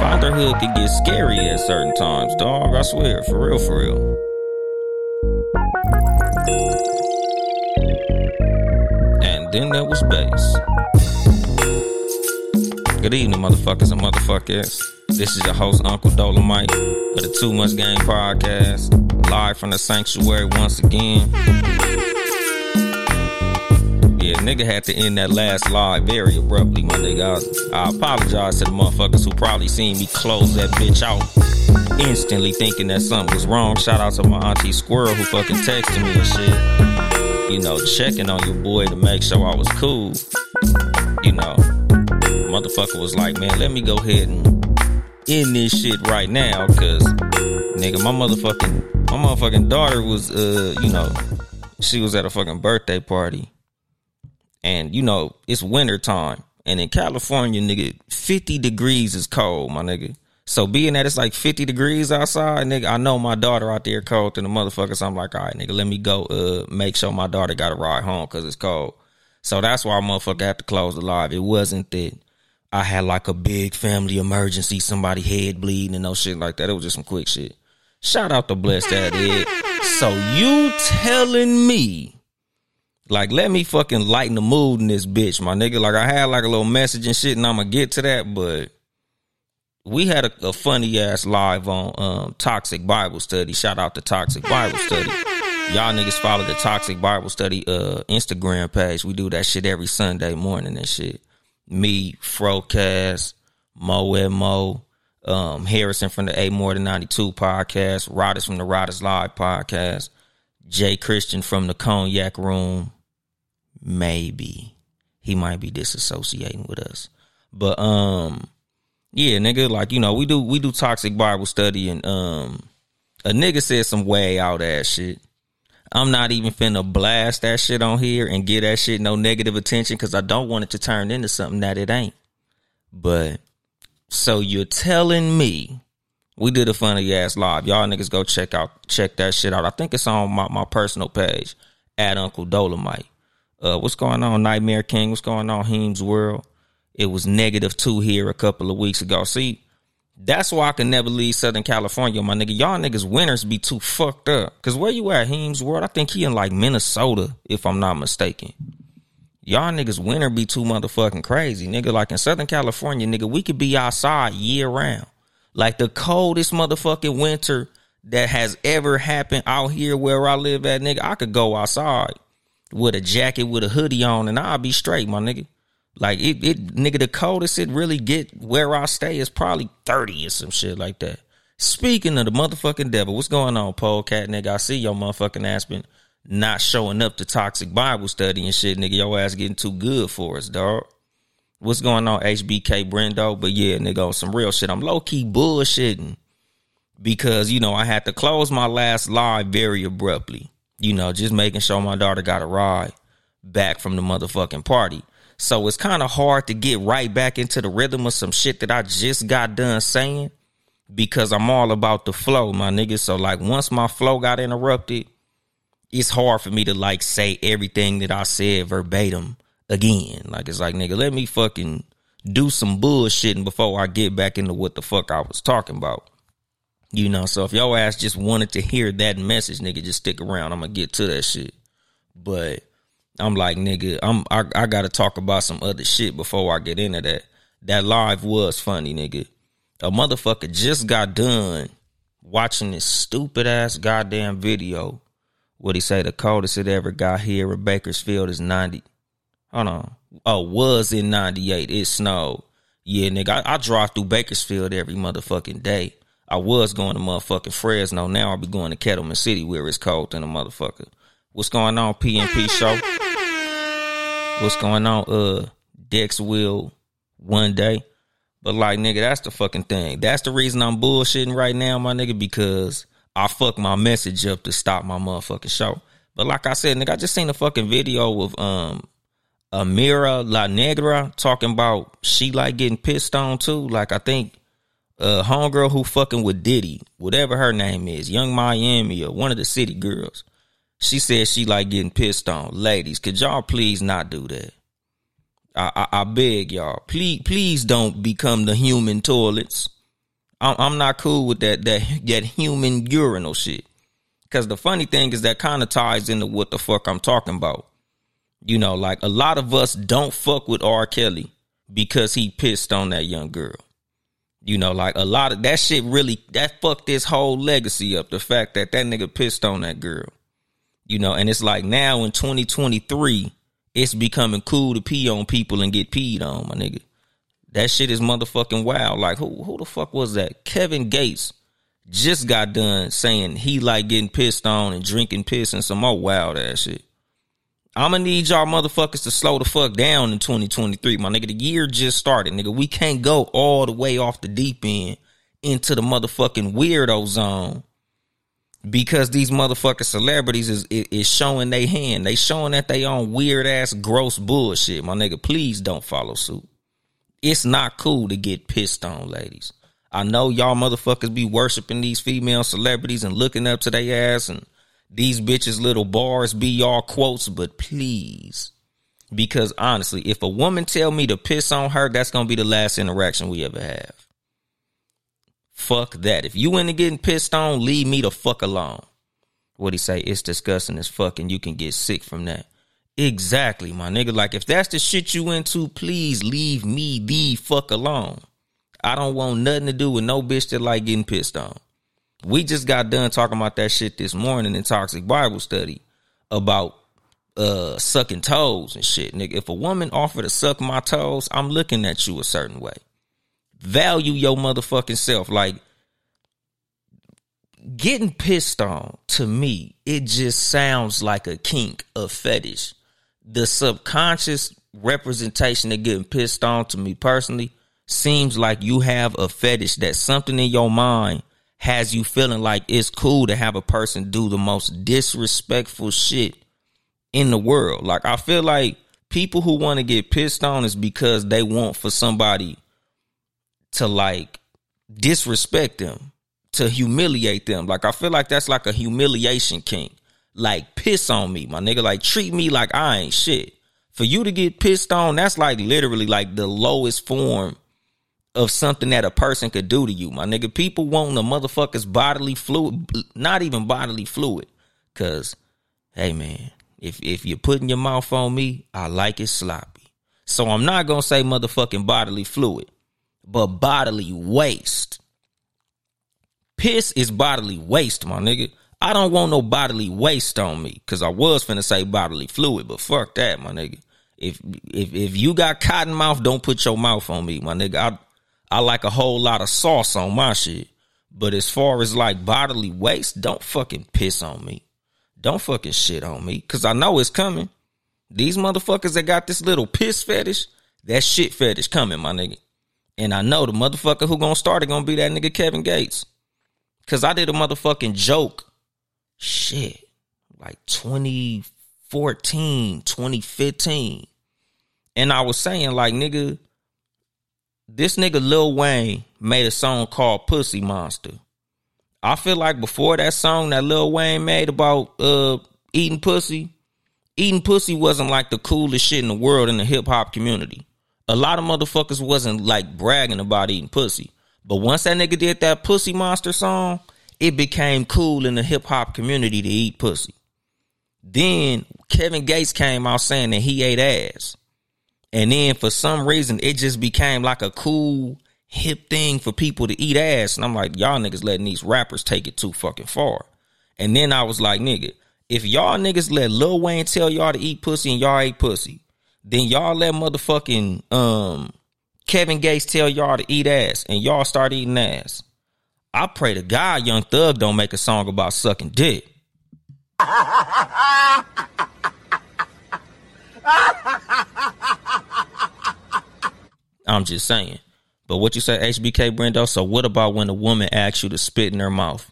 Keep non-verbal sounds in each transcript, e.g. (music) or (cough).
Fatherhood can get scary at certain times, dog. I swear, for real, for real. And then there was bass. Good evening, motherfuckers and motherfuckers. This is your host, Uncle Dolemite, of the Too Much Game Podcast, live from the sanctuary once again. Yeah, nigga had to end that last live very abruptly, my nigga. I, I apologize to the motherfuckers who probably seen me close that bitch out instantly thinking that something was wrong. Shout out to my auntie Squirrel who fucking texted me and shit. You know, checking on your boy to make sure I was cool. You know, motherfucker was like, man, let me go ahead and end this shit right now, cause nigga, my motherfucking motherfucking daughter was uh, you know, she was at a fucking birthday party. And you know, it's winter time. And in California, nigga, 50 degrees is cold, my nigga. So being that it's like 50 degrees outside, nigga, I know my daughter out there cold than the motherfucker. So I'm like, all right, nigga, let me go uh make sure my daughter got a ride home because it's cold. So that's why motherfucker had to close the live. It wasn't that I had like a big family emergency, somebody head bleeding and no shit like that. It was just some quick shit. Shout out to Blessed Dad Ed. So you telling me, like, let me fucking lighten the mood in this bitch, my nigga. Like I had like a little message and shit, and I'ma get to that, but we had a, a funny ass live on um, Toxic Bible Study. Shout out to Toxic Bible Study. Y'all niggas follow the Toxic Bible Study uh, Instagram page. We do that shit every Sunday morning and shit me, Frocast, Mo and Mo, um, Harrison from the A More Than 92 podcast, Riders from the Riders Live podcast, Jay Christian from the Cognac Room. Maybe he might be disassociating with us. But um yeah, nigga, like, you know, we do we do toxic Bible study and um a nigga said some way out ass shit. I'm not even finna blast that shit on here and get that shit no negative attention because I don't want it to turn into something that it ain't. But so you're telling me we did a funny ass live. Y'all niggas go check out check that shit out. I think it's on my, my personal page at Uncle Dolemite. Uh, what's going on, Nightmare King? What's going on, Heem's World? It was negative two here a couple of weeks ago. See, that's why I can never leave Southern California, my nigga. Y'all niggas winters be too fucked up. Cause where you at, Heem's World? I think he in like Minnesota, if I'm not mistaken. Y'all niggas winter be too motherfucking crazy, nigga. Like in Southern California, nigga, we could be outside year round. Like the coldest motherfucking winter that has ever happened out here where I live at, nigga. I could go outside with a jacket with a hoodie on and I'll be straight, my nigga. Like it, it, nigga, the coldest it really get where I stay is probably 30 or some shit like that. Speaking of the motherfucking devil, what's going on, Polecat, nigga? I see your motherfucking ass been not showing up to toxic Bible study and shit, nigga. Your ass getting too good for us, dog. What's going on, HBK Brendo? But yeah, nigga, on some real shit. I'm low key bullshitting because, you know, I had to close my last live very abruptly. You know, just making sure my daughter got a ride back from the motherfucking party. So it's kind of hard to get right back into the rhythm of some shit that I just got done saying because I'm all about the flow, my nigga. So like once my flow got interrupted, it's hard for me to like say everything that I said verbatim again. Like it's like nigga, let me fucking do some bullshitting before I get back into what the fuck I was talking about. You know, so if your ass just wanted to hear that message, nigga, just stick around. I'm gonna get to that shit. But I'm like, nigga, I'm I, I gotta talk about some other shit before I get into that. That live was funny, nigga. A motherfucker just got done watching this stupid ass goddamn video. What he say the coldest it ever got here in Bakersfield is 90. Hold on. Oh, was in 98. It snowed. Yeah, nigga, I, I drive through Bakersfield every motherfucking day. I was going to motherfucking Fresno. Now I'll be going to Kettleman City where it's cold than a motherfucker. What's going on, PNP show? what's going on, uh, Dex will one day. But like, nigga, that's the fucking thing. That's the reason I'm bullshitting right now, my nigga, because I fuck my message up to stop my motherfucking show. But like I said, nigga, I just seen a fucking video with um Amara La Negra talking about she like getting pissed on too. Like I think uh homegirl who fucking with Diddy, whatever her name is, Young Miami or one of the city girls. She said she like getting pissed on. Ladies, could y'all please not do that? I, I, I beg y'all, please, please don't become the human toilets. I'm, I'm not cool with that that that human urinal shit. Because the funny thing is that kind of ties into what the fuck I'm talking about. You know, like a lot of us don't fuck with R. Kelly because he pissed on that young girl. You know, like a lot of that shit really that fucked this whole legacy up. The fact that that nigga pissed on that girl. You know, and it's like now in 2023, it's becoming cool to pee on people and get peed on, my nigga. That shit is motherfucking wild. Like who who the fuck was that? Kevin Gates just got done saying he like getting pissed on and drinking piss and some more wild ass shit. I'm gonna need y'all motherfuckers to slow the fuck down in 2023, my nigga. The year just started, nigga. We can't go all the way off the deep end into the motherfucking weirdo zone because these motherfucking celebrities is is showing they hand. They showing that they on weird ass gross bullshit. My nigga, please don't follow suit. It's not cool to get pissed on, ladies. I know y'all motherfuckers be worshiping these female celebrities and looking up to their ass and these bitches little bars be y'all quotes, but please. Because honestly, if a woman tell me to piss on her, that's gonna be the last interaction we ever have. Fuck that. If you into getting pissed on, leave me the fuck alone. What he say? It's disgusting as fuck, and you can get sick from that. Exactly, my nigga. Like if that's the shit you into, please leave me the fuck alone. I don't want nothing to do with no bitch that like getting pissed on. We just got done talking about that shit this morning in Toxic Bible Study about uh sucking toes and shit. Nigga, if a woman offer to suck my toes, I'm looking at you a certain way value your motherfucking self. Like getting pissed on to me, it just sounds like a kink, a fetish. The subconscious representation of getting pissed on to me personally seems like you have a fetish that something in your mind has you feeling like it's cool to have a person do the most disrespectful shit in the world. Like I feel like people who want to get pissed on is because they want for somebody to like disrespect them, to humiliate them. Like I feel like that's like a humiliation king. Like piss on me, my nigga. Like treat me like I ain't shit. For you to get pissed on, that's like literally like the lowest form of something that a person could do to you, my nigga. People want the motherfucker's bodily fluid, not even bodily fluid. Cause, hey man, if if you're putting your mouth on me, I like it sloppy. So I'm not gonna say motherfucking bodily fluid but bodily waste. Piss is bodily waste, my nigga. I don't want no bodily waste on me because I was finna say bodily fluid, but fuck that, my nigga. If if if you got cotton mouth, don't put your mouth on me, my nigga. I I like a whole lot of sauce on my shit. But as far as like bodily waste, don't fucking piss on me. Don't fucking shit on me. Cause I know it's coming. These motherfuckers that got this little piss fetish, that shit fetish coming, my nigga. And I know the motherfucker who gonna start it gonna be that nigga Kevin Gates. Cause I did a motherfucking joke. Shit. Like 2014, 2015. And I was saying, like, nigga, this nigga Lil Wayne made a song called Pussy Monster. I feel like before that song that Lil Wayne made about uh eating pussy, eating pussy wasn't like the coolest shit in the world in the hip hop community a lot of motherfuckers wasn't like bragging about eating pussy. But once that nigga did that Pussy Monster song, it became cool in the hip hop community to eat pussy. Then Kevin Gates came out saying that he ate ass. And then for some reason, it just became like a cool, hip thing for people to eat ass. And I'm like, y'all niggas letting these rappers take it too fucking far. And then I was like, nigga, if y'all niggas let Lil Wayne tell y'all to eat pussy and y'all ate pussy, then y'all let motherfucking um Kevin Gates tell y'all to eat ass and y'all start eating ass. I pray to God Young Thug don't make a song about sucking dick. I'm just saying. But what you say, HBK Brendo? So what about when a woman asks you to spit in her mouth?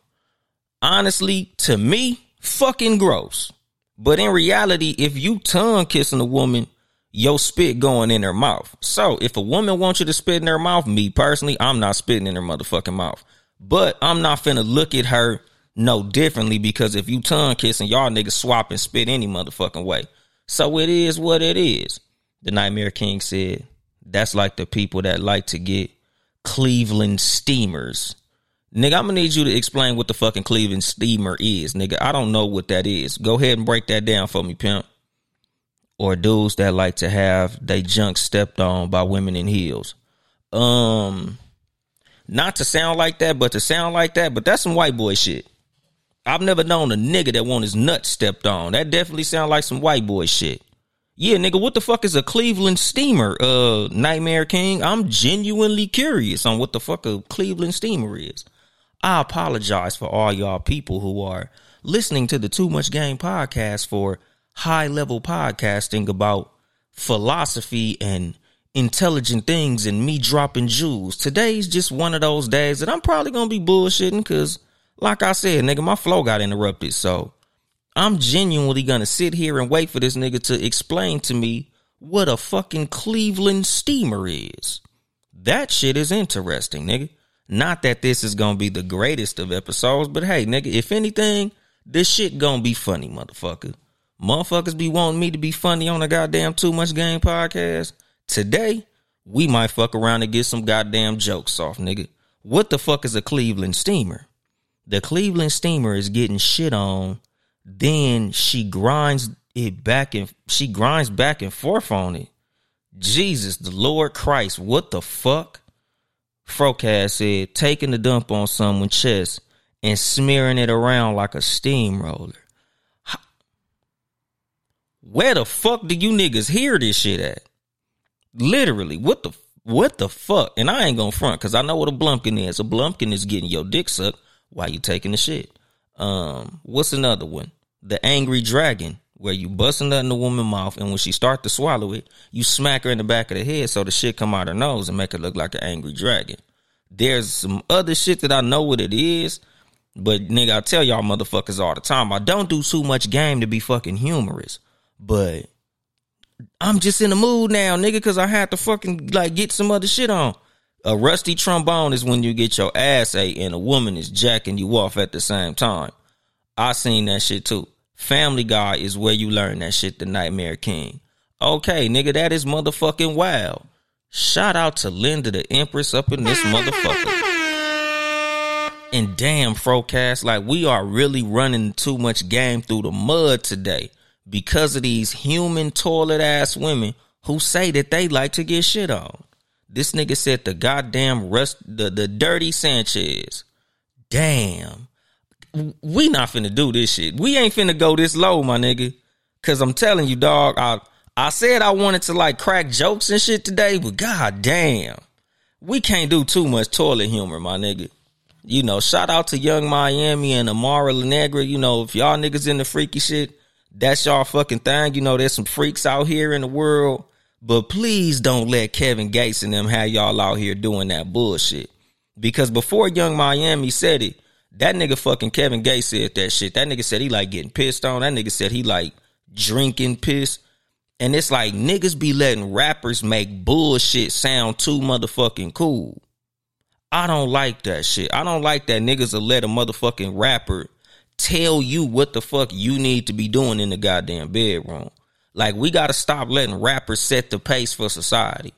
Honestly, to me, fucking gross. But in reality, if you tongue kissing a woman, your spit going in her mouth. So if a woman wants you to spit in her mouth, me personally, I'm not spitting in her motherfucking mouth. But I'm not finna look at her no differently because if you tongue kissing, y'all niggas swap and spit any motherfucking way. So it is what it is. The Nightmare King said, that's like the people that like to get Cleveland steamers. Nigga, I'm gonna need you to explain what the fucking Cleveland steamer is, nigga. I don't know what that is. Go ahead and break that down for me, pimp. Or dudes that like to have they junk stepped on by women in heels. Um, not to sound like that, but to sound like that, but that's some white boy shit. I've never known a nigga that want his nuts stepped on. That definitely sound like some white boy shit. Yeah, nigga, what the fuck is a Cleveland steamer? Uh, Nightmare King. I'm genuinely curious on what the fuck a Cleveland steamer is. I apologize for all y'all people who are listening to the Too Much Game podcast for high level podcasting about philosophy and intelligent things and me dropping jewels. Today's just one of those days that I'm probably gonna be bullshitting because, like I said, nigga, my flow got interrupted. So I'm genuinely gonna sit here and wait for this nigga to explain to me what a fucking Cleveland steamer is. That shit is interesting, nigga. Not that this is gonna be the greatest of episodes, but hey, nigga, if anything, this shit gonna be funny, motherfucker. Motherfuckers be wanting me to be funny on a goddamn too much game podcast. Today, we might fuck around and get some goddamn jokes off, nigga. What the fuck is a Cleveland steamer? The Cleveland steamer is getting shit on then she grinds it back and she grinds back and forth on it. Jesus, the Lord Christ, what the fuck? Frocast said, taking the dump on someone's chest and smearing it around like a steamroller. Where the fuck do you niggas hear this shit at? Literally, what the what the fuck? And I ain't gonna front because I know what a blumpkin is. A blumpkin is getting your dick sucked while you taking the shit. Um, what's another one? the angry dragon, where you bust a nut in the woman's mouth, and when she start to swallow it, you smack her in the back of the head so the shit come out her nose and make her look like an angry dragon. There's some other shit that I know what it is, but nigga, I tell y'all motherfuckers all the time, I don't do too much game to be fucking humorous, but I'm just in the mood now, nigga, cause I had to fucking like get some other shit on. A rusty trombone is when you get your ass ate and a woman is jacking you off at the same time. I seen that shit too. Family Guy is where you learn that shit, the Nightmare King. Okay, nigga, that is motherfucking wild. Shout out to Linda the Empress up in this motherfucker. And damn, Frocast, like we are really running too much game through the mud today because of these human toilet ass women who say that they like to get shit on. This nigga said the goddamn rust, the, the dirty Sanchez. Damn we not finna do this shit. We ain't finna go this low, my nigga. Cause I'm telling you, dog, I I said I wanted to like crack jokes and shit today, but god damn. We can't do too much toilet humor, my nigga. You know, shout out to Young Miami and Amara La Negra. You know, if y'all niggas in the freaky shit, that's y'all fucking thing. You know, there's some freaks out here in the world. But please don't let Kevin Gates and them have y'all out here doing that bullshit. Because before Young Miami said it, that nigga fucking Kevin Gates said that shit. That nigga said he like getting pissed on. That nigga said he like drinking piss. And it's like niggas be letting rappers make bullshit sound too motherfucking cool. I don't like that shit. I don't like that niggas will let a motherfucking rapper tell you what the fuck you need to be doing in the goddamn bedroom. Like we gotta stop letting rappers set the pace for society.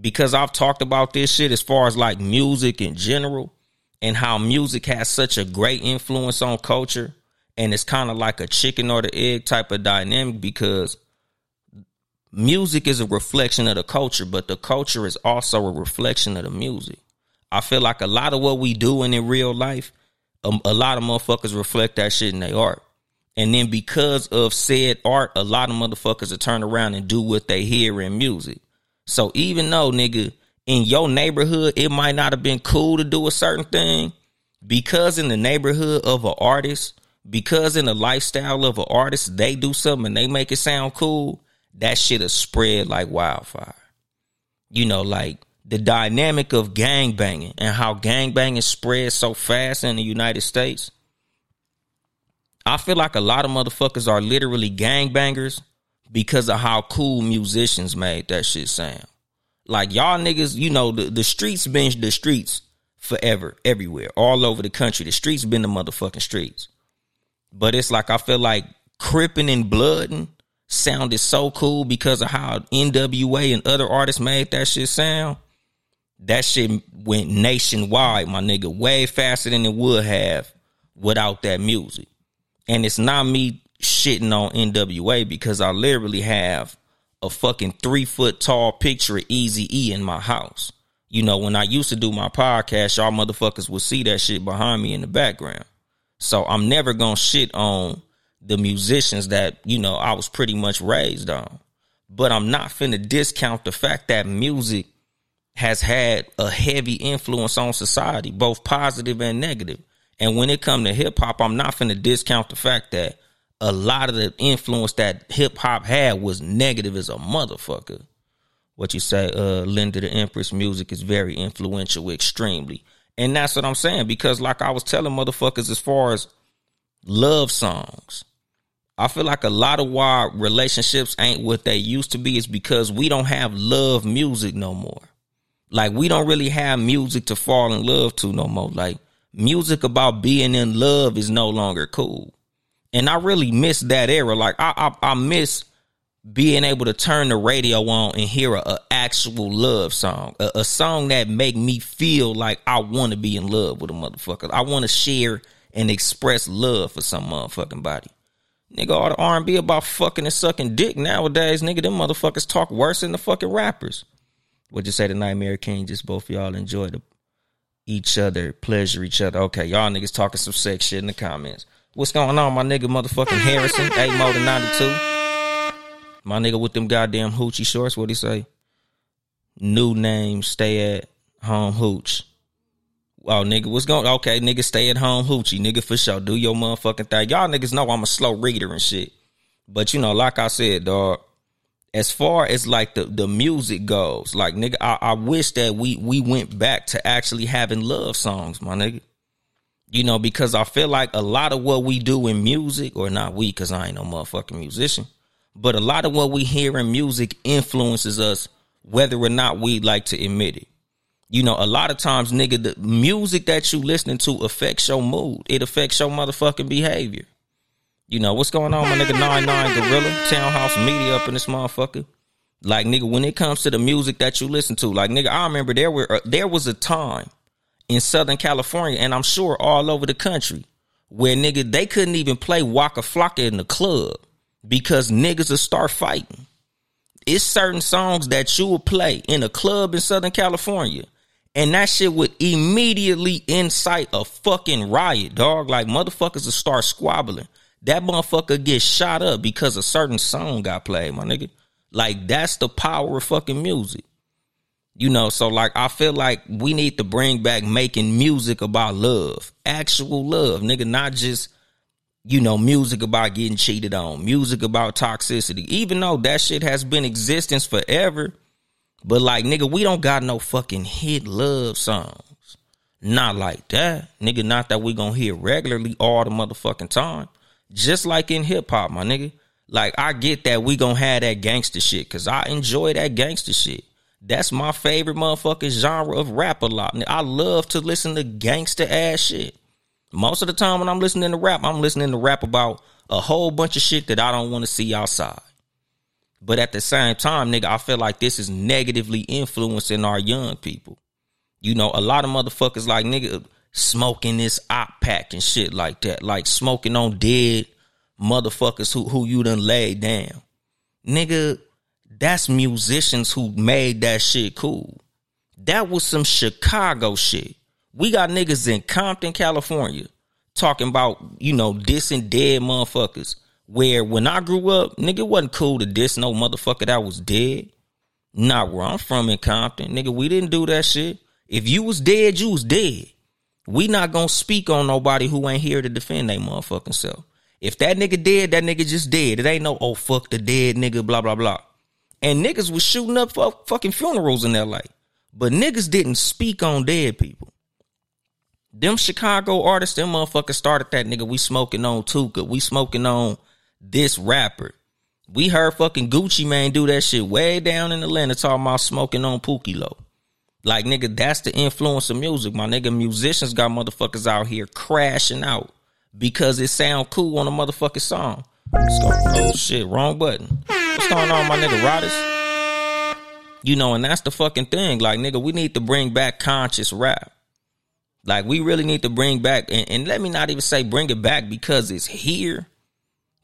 Because I've talked about this shit as far as like music in general and how music has such a great influence on culture and it's kind of like a chicken or the egg type of dynamic because music is a reflection of the culture but the culture is also a reflection of the music i feel like a lot of what we do in real life um, a lot of motherfuckers reflect that shit in their art and then because of said art a lot of motherfuckers will turn around and do what they hear in music so even though nigga in your neighborhood, it might not have been cool to do a certain thing because in the neighborhood of an artist, because in the lifestyle of an artist, they do something and they make it sound cool. That shit is spread like wildfire. You know, like the dynamic of gang banging and how gang banging spreads so fast in the United States. I feel like a lot of motherfuckers are literally gang bangers because of how cool musicians made that shit sound. Like y'all niggas, you know, the, the streets been the streets forever, everywhere, all over the country. The streets been the motherfucking streets. But it's like I feel like Crippin' and Bloodin' sounded so cool because of how NWA and other artists made that shit sound. That shit went nationwide, my nigga, way faster than it would have without that music. And it's not me shitting on NWA because I literally have a fucking three foot tall picture of Easy E in my house. You know, when I used to do my podcast, y'all motherfuckers would see that shit behind me in the background. So I'm never gonna shit on the musicians that, you know, I was pretty much raised on. But I'm not finna discount the fact that music has had a heavy influence on society, both positive and negative. And when it come to hip hop, I'm not finna discount the fact that a lot of the influence that hip hop had was negative as a motherfucker. What you say, uh, Linda the Empress music is very influential, extremely. And that's what I'm saying because, like I was telling motherfuckers, as far as love songs, I feel like a lot of why relationships ain't what they used to be is because we don't have love music no more. Like we don't really have music to fall in love to no more. Like music about being in love is no longer cool. And I really miss that era. Like I I, I miss being able to turn the radio on and hear a, a actual love song, a, a, song that make me feel like I want to be in love with a motherfucker. I want to share and express love for some motherfucking body. Nigga, all the R&B about fucking and sucking dick nowadays, nigga, them motherfuckers talk worse than the fucking rappers. What'd you say the Nightmare King? Just both y'all enjoy the each other, pleasure each other. Okay, y'all niggas talking some sex shit in the comments. What's going on, my nigga motherfucking Harrison, 8 Mo to 92? My nigga with them goddamn hoochie shorts, what he say? New name, stay at home hooch. Oh, nigga, what's going? Okay, nigga, stay at home hoochie, nigga, for sure. Do your motherfucking thing. Y'all niggas know I'm a slow reader and shit. But you know, like I said, dog. As far as like the the music goes, like nigga, I, I wish that we we went back to actually having love songs, my nigga. You know, because I feel like a lot of what we do in music, or not we, because I ain't no motherfucking musician but a lot of what we hear in music influences us whether or not we like to admit it. You know, a lot of times, nigga, the music that you listening to affects your mood. It affects your motherfucking behavior. You know, what's going on, my nigga (laughs) 99 Gorilla, Townehouse Media up in this motherfucker. Like, nigga, when it comes to the music that you listen to, like, nigga, I remember there were, uh, there was a time in Southern California, and I'm sure all over the country, where, nigga, they couldn't even play Waka Flocka in the club because niggas will start fighting. It's certain songs that you will play in a club in Southern California, and that shit would immediately incite a fucking riot, dog. Like motherfuckers will start squabbling. That motherfucker gets shot up because a certain song got played, my nigga. Like that's the power of fucking music. You know, so like I feel like we need to bring back making music about love, actual love, nigga, not just you know, music about getting cheated on, music about toxicity, even though that shit has been existence forever. But like, nigga, we don't got no fucking hit love songs. Not like that. Nigga, not that we gonna hear regularly all the motherfucking time. Just like in hip hop, my nigga. Like, I get that we gonna have that gangster shit, cause I enjoy that gangster shit. That's my favorite motherfucking genre of rap a lot. I love to listen to gangster ass shit. Most of the time when I'm listening to rap, I'm listening to rap about a whole bunch of shit that I don't want to see outside. But at the same time, nigga, I feel like this is negatively influencing our young people. You know, a lot of motherfuckers like nigga smoking this op pack and shit like that, like smoking on dead motherfuckers who who you done laid down. Nigga, that's musicians who made that shit cool. That was some Chicago shit. We got niggas in Compton, California, talking about, you know, dissing dead motherfuckers. Where when I grew up, nigga, wasn't cool to diss no motherfucker that was dead. Not where I'm from in Compton. Nigga, we didn't do that shit. If you was dead, you was dead. We not gonna speak on nobody who ain't here to defend their motherfucking self. If that nigga dead, that nigga just dead. It ain't no, oh, fuck the dead nigga, blah, blah, blah. And niggas was shooting up fucking funerals in LA. But niggas didn't speak on dead people. Them Chicago artists, them motherfuckers started that nigga. We smoking on Tooka. We smoking on this rapper. We heard fucking Gucci Mane do that shit way down in Atlanta talking about smoking on Pookie Loc. Like nigga, that's the influence of music. My nigga, musicians got motherfuckers out here crashing out because it sound cool on a motherfucking song. Oh shit, wrong button. What's going on, my nigga Rodders? You know, and that's the fucking thing. Like, nigga, we need to bring back conscious rap. Like, we really need to bring back, and, and let me not even say bring it back because it's here.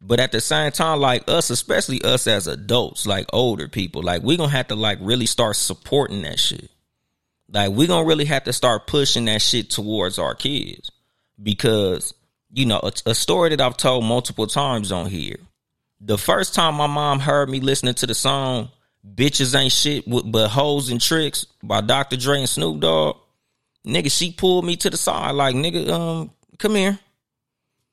But at the same time, like us, especially us as adults, like older people, like we gonna have to like really start supporting that shit. Like we gonna really have to start pushing that shit towards our kids because you know a, a story that I've told multiple times on here. The first time my mom heard me listening to the song "Bitches Ain't Shit But Hoes and Tricks" by Dr. Dre and Snoop Dogg, nigga, she pulled me to the side like, nigga, um, come here.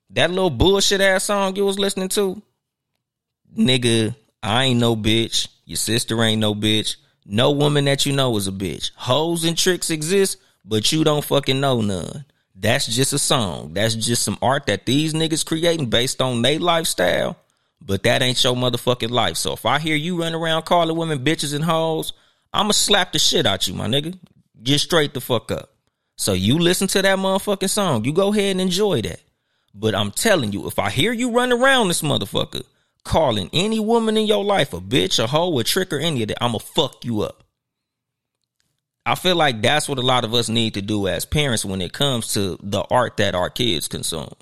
That little bullshit ass song you was listening to, nigga, I ain't no bitch. Your sister ain't no bitch. No woman that you know is a bitch. Hoes and tricks exist, but you don't fucking know none. That's just a song. That's just some art that these niggas creating based on their lifestyle. But that ain't your motherfucking life. So if I hear you run around calling women bitches and hoes, I'ma slap the shit out you, my nigga. Get straight the fuck up. So you listen to that motherfucking song. You go ahead and enjoy that. But I'm telling you, if I hear you run around this motherfucker calling any woman in your life a bitch, a hoe, a trick, or any of that, I'ma fuck you up. I feel like that's what a lot of us need to do as parents when it comes to the art that our kids consume.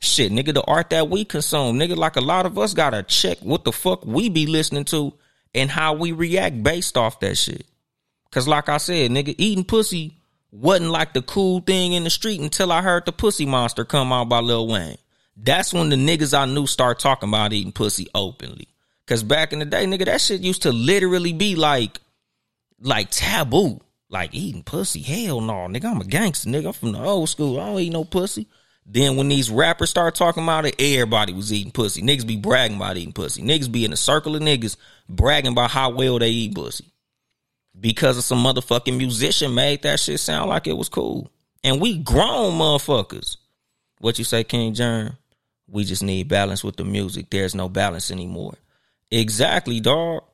Shit, nigga, the art that we consume, nigga, like a lot of us gotta check what the fuck we be listening to and how we react based off that shit. Cause like I said, nigga, eating pussy wasn't like the cool thing in the street until I heard the pussy monster come out by Lil Wayne. That's when the niggas I knew start talking about eating pussy openly. Cause back in the day, nigga, that shit used to literally be like, like taboo. Like eating pussy. Hell no, nigga. I'm a gangster, nigga. I'm from the old school. I don't eat no pussy. Then when these rappers start talking about it, everybody was eating pussy. Niggas be bragging about eating pussy. Niggas be in a circle of niggas bragging about how well they eat pussy. Because of some motherfucking musician made that shit sound like it was cool. And we grown motherfuckers. What you say, King John? We just need balance with the music. There's no balance anymore. Exactly, dog.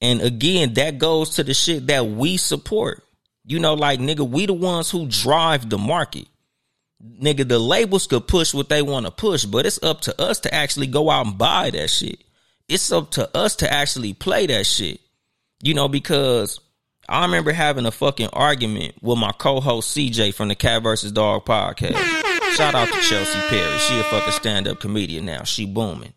And again, that goes to the shit that we support. You know, like nigga, we the ones who drive the market. Nigga, the labels could push what they want to push, but it's up to us to actually go out and buy that shit. It's up to us to actually play that shit. You know, because I remember having a fucking argument with my co-host CJ from the Cat vs. Dog podcast. Shout out to Chelsea Perry. She a fucking stand-up comedian now. She booming.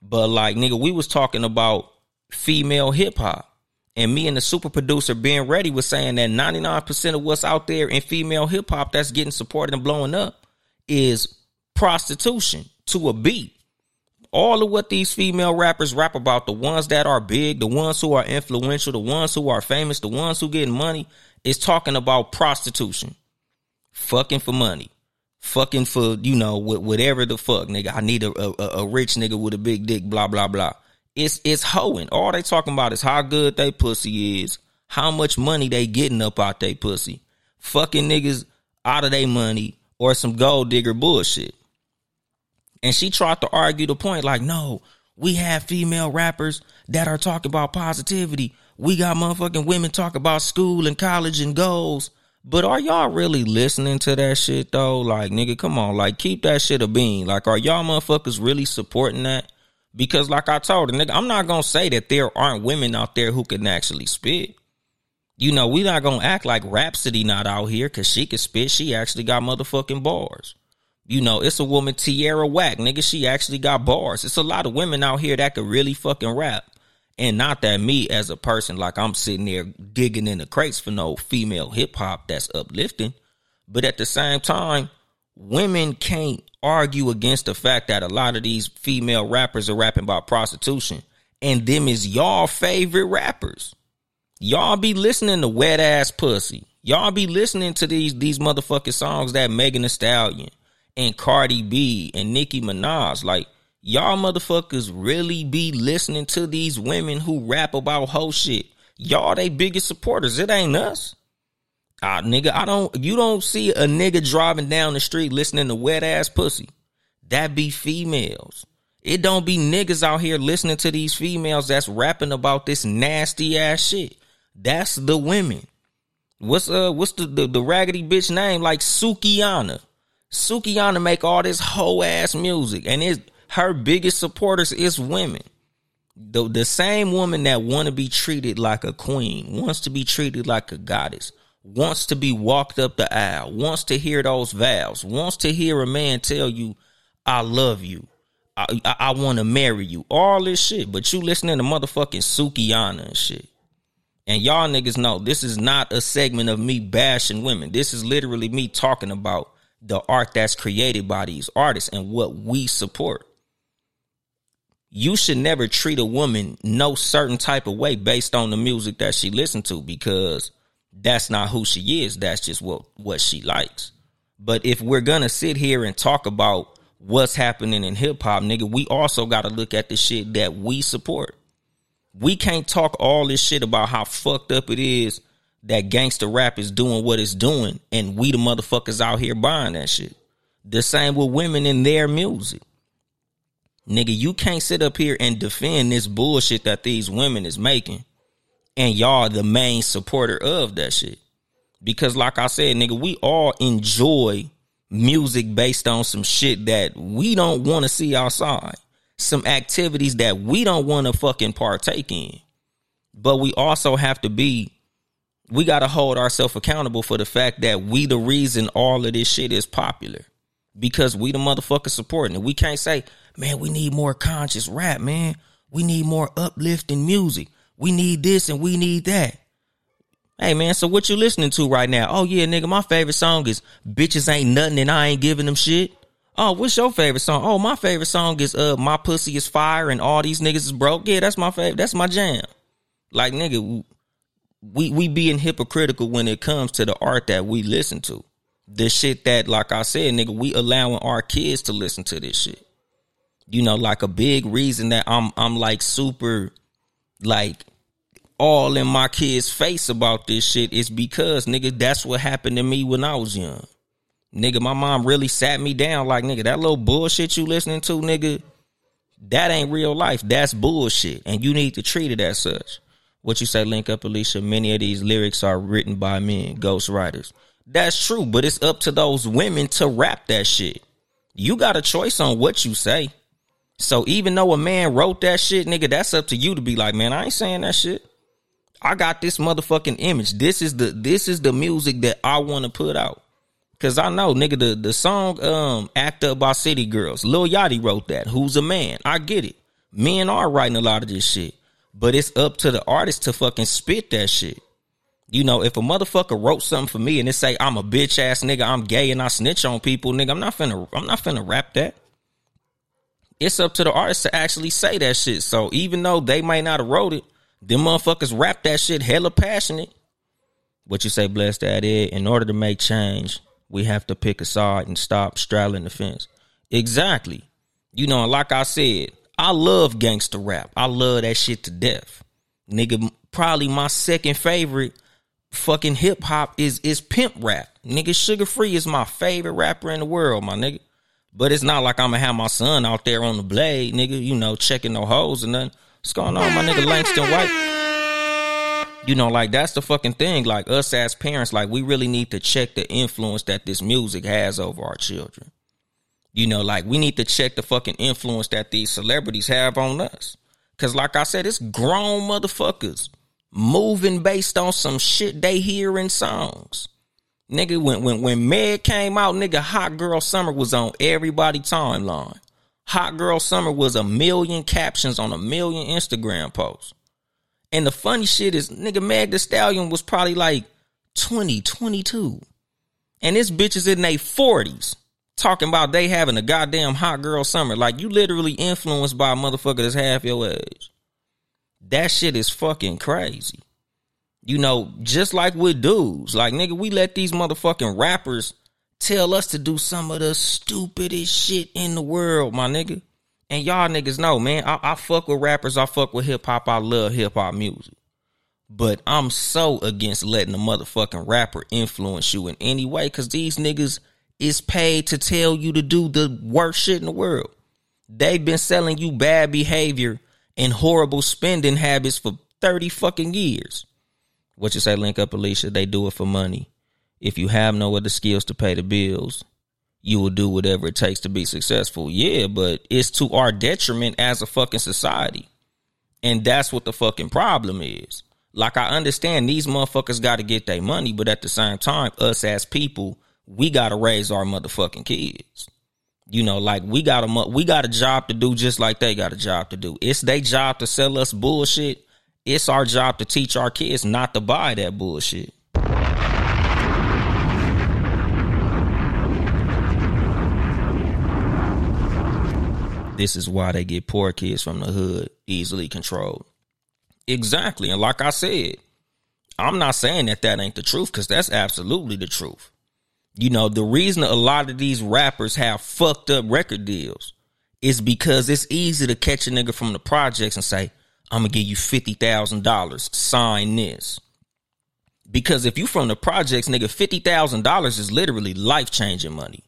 But like nigga, we was talking about female hip hop. And me and the super producer being ready was saying that 99% of what's out there in female hip hop that's getting supported and blowing up is prostitution to a beat. All of what these female rappers rap about, the ones that are big, the ones who are influential, the ones who are famous, the ones who getting money, is talking about prostitution. Fucking for money. Fucking for, you know, whatever the fuck, nigga. I need a, a, a rich nigga with a big dick, blah, blah, blah it's it's hoeing. All they talking about is how good they pussy is, how much money they getting up out they pussy, fucking niggas out of their money or some gold digger bullshit. And she tried to argue the point like, no, we have female rappers that are talking about positivity. We got motherfucking women talk about school and college and goals. But are y'all really listening to that shit though? Like, nigga, come on. Like, keep that shit a bean. Like, are y'all motherfuckers really supporting that? Because like I told her, nigga, I'm not gonna say that there aren't women out there who can actually spit. You know, we not gonna act like Rapsody not out here because she can spit. She actually got motherfucking bars. You know, it's a woman, Tierra Whack, nigga. She actually got bars. It's a lot of women out here that could really fucking rap. And not that me as a person, like I'm sitting there digging in the crates for no female hip hop that's uplifting. But at the same time, women can't argue against the fact that a lot of these female rappers are rapping about prostitution and them is y'all favorite rappers. Y'all be listening to wet ass pussy. Y'all be listening to these these motherfucking songs that Megan Thee Stallion and Cardi B and Nicki Minaj. Like y'all motherfuckers really be listening to these women who rap about whole shit. Y'all they biggest supporters. It ain't us. Ah, nigga, I don't. You don't see a nigga driving down the street listening to wet ass pussy. That be females. It don't be niggas out here listening to these females that's rapping about this nasty ass shit. That's the women. What's uh what's the, the, the raggedy bitch name? Like Sukihana. Sukihana make all this whole ass music and it her biggest supporters is women. The the same woman that want to be treated like a queen, wants to be treated like a goddess, wants to be walked up the aisle, wants to hear those vows, wants to hear a man tell you, I love you. I, I, I want to marry you. All this shit. But you listening to motherfucking Sukihana and shit. And y'all niggas know this is not a segment of me bashing women. This is literally me talking about the art that's created by these artists and what we support. You should never treat a woman no certain type of way based on the music that she listen to because that's not who she is. That's just what what she likes. But if we're gonna sit here and talk about what's happening in hip hop, nigga, we also gotta look at the shit that we support. We can't talk all this shit about how fucked up it is that gangster rap is doing what it's doing, and we the motherfuckers out here buying that shit. The same with women in their music. Nigga, you can't sit up here and defend this bullshit that these women is making and y'all the main supporter of that shit. Because like I said, nigga, we all enjoy music based on some shit that we don't want to see outside. Some activities that we don't want to fucking partake in. But we also have to be we got to hold ourselves accountable for the fact that we the reason all of this shit is popular because we the motherfuckers supporting it. We can't say, man, we need more conscious rap, man. We need more uplifting music we need this and we need that. Hey man, so what you listening to right now? Oh yeah, nigga, my favorite song is Bitches Ain't Nothing and I Ain't Giving Them Shit. Oh, what's your favorite song? Oh, my favorite song is uh My Pussy is Fire and All These Niggas is Broke. Yeah, that's my favorite. That's my jam. Like nigga, we we being hypocritical when it comes to the art that we listen to. The shit that, like I said, nigga, we allowing our kids to listen to this shit. You know, like a big reason that I'm I'm like super like all in my kid's face about this shit is because nigga, that's what happened to me when I was young. Nigga, my mom really sat me down like nigga, that little bullshit you listening to, nigga, that ain't real life. That's bullshit. And you need to treat it as such. What you say, link up, Alicia? Many of these lyrics are written by men, ghost writers. That's true, but it's up to those women to rap that shit. You got a choice on what you say. So even though a man wrote that shit, nigga, that's up to you to be like, man, I ain't saying that shit. I got this motherfucking image. This is the this is the music that I want to put out. Cause I know, nigga, the, the song um Act Up by City Girls, Lil Yachty wrote that. Who's a man? I get it. Men are writing a lot of this shit. But it's up to the artist to fucking spit that shit. You know, if a motherfucker wrote something for me and it say I'm a bitch ass nigga, I'm gay and I snitch on people, nigga, I'm not finna I'm not finna rap that it's up to the artist to actually say that shit. So even though they might not have wrote it, them motherfuckers rap that shit hella passionate. What you say, blessed that is, in order to make change, we have to pick a side and stop straddling the fence. Exactly. You know, like I said, I love gangster rap. I love that shit to death. Nigga, probably my second favorite fucking hip hop is is pimp rap. Nigga, Suga Free is my favorite rapper in the world, my nigga. But it's not like I'm gonna have my son out there on the blade, nigga, you know, checking no holes and nothing. What's going on, my nigga Langston White? You know, like that's the fucking thing. Like us as parents, like we really need to check the influence that this music has over our children. You know, like we need to check the fucking influence that these celebrities have on us. Cause like I said, it's grown motherfuckers moving based on some shit they hear in songs. Nigga, when when when Meg came out, nigga, Hot Girl Summer was on everybody timeline. Hot Girl Summer was a million captions on a million Instagram posts. And the funny shit is, nigga, Meg the Stallion was probably like 20, 22. And this bitch is in their 40s talking about they having a goddamn hot girl summer. Like you literally influenced by a motherfucker that's half your age. That shit is fucking crazy you know, just like with dudes, like nigga, we let these motherfucking rappers tell us to do some of the stupidest shit in the world, my nigga. And y'all niggas know, man, I, I fuck with rappers, I fuck with hip hop, I love hip hop music. But I'm so against letting a motherfucking rapper influence you in any way, cause these niggas is paid to tell you to do the worst shit in the world. They've been selling you bad behavior and horrible spending habits for 30 fucking years. What you say, link up Alicia? They do it for money. If you have no other skills to pay the bills, you will do whatever it takes to be successful. Yeah, but it's to our detriment as a fucking society. And that's what the fucking problem is. Like I understand these motherfuckers got to get their money, but at the same time, us as people, we got to raise our motherfucking kids. You know, like we got a we got a job to do just like they got a job to do. It's their job to sell us bullshit. It's our job to teach our kids not to buy that bullshit. This is why they get poor kids from the hood easily controlled. Exactly. And like I said, I'm not saying that that ain't the truth because that's absolutely the truth. You know, the reason a lot of these rappers have fucked up record deals is because it's easy to catch a nigga from the projects and say, I'm gonna give you fifty thousand dollars, sign this. Because if you from the projects, nigga, fifty thousand dollars is literally life changing money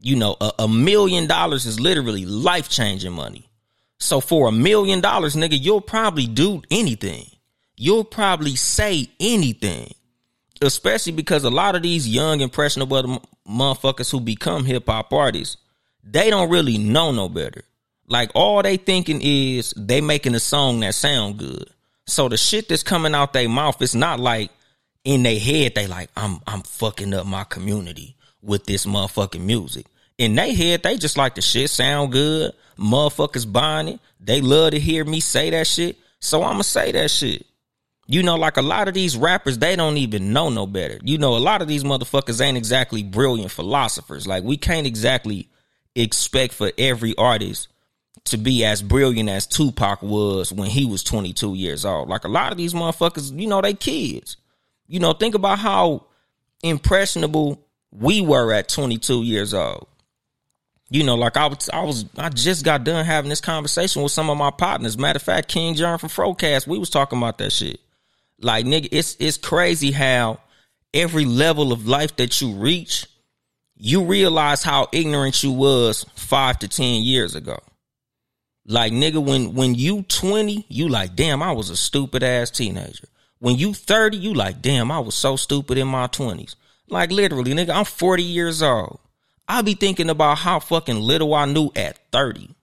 you know, a, a million dollars is literally life changing money. So for a million dollars, nigga, you'll probably do anything. You'll probably say anything. Especially because a lot of these young, impressionable motherfuckers who become hip hop artists, they don't really know no better. Like all they thinking is they making a song that sound good. So the shit that's coming out their mouth, it's not like in their head they like I'm I'm fucking up my community with this motherfucking music. In their head, they just like the shit sound good. Motherfuckers buying it. They love to hear me say that shit. So I'ma say that shit. You know, like a lot of these rappers, they don't even know no better. You know, a lot of these motherfuckers ain't exactly brilliant philosophers. Like we can't exactly expect for every artist to be as brilliant as Tupac was when he was 22 years old. Like a lot of these motherfuckers, you know, they kids. You know, think about how impressionable we were at 22 years old. You know, like I was, I was, I just got done having this conversation with some of my partners. Matter of fact, King John from Frocast, we was talking about that shit. Like, nigga, it's it's crazy how every level of life that you reach, you realize how ignorant you was five to ten years ago. Like, nigga, when when you twenty, you like, damn, I was a stupid ass teenager. When you thirty, you like, damn, I was so stupid in my twenties. Like literally, nigga, I'm 40 years old. I be thinking about how fucking little I knew at 30.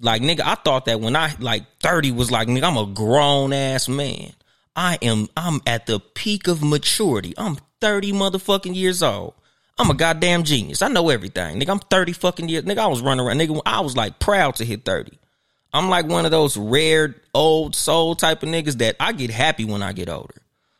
Like nigga, I thought that when I like 30 was like nigga, I'm a grown ass man. I am I'm at the peak of maturity. I'm 30 motherfucking years old. I'm a goddamn genius. I know everything. Nigga, I'm 30 fucking years. Nigga, I was running around. Nigga, I was like proud to hit 30. I'm like one of those rare old soul type of niggas that I get happy when I get older.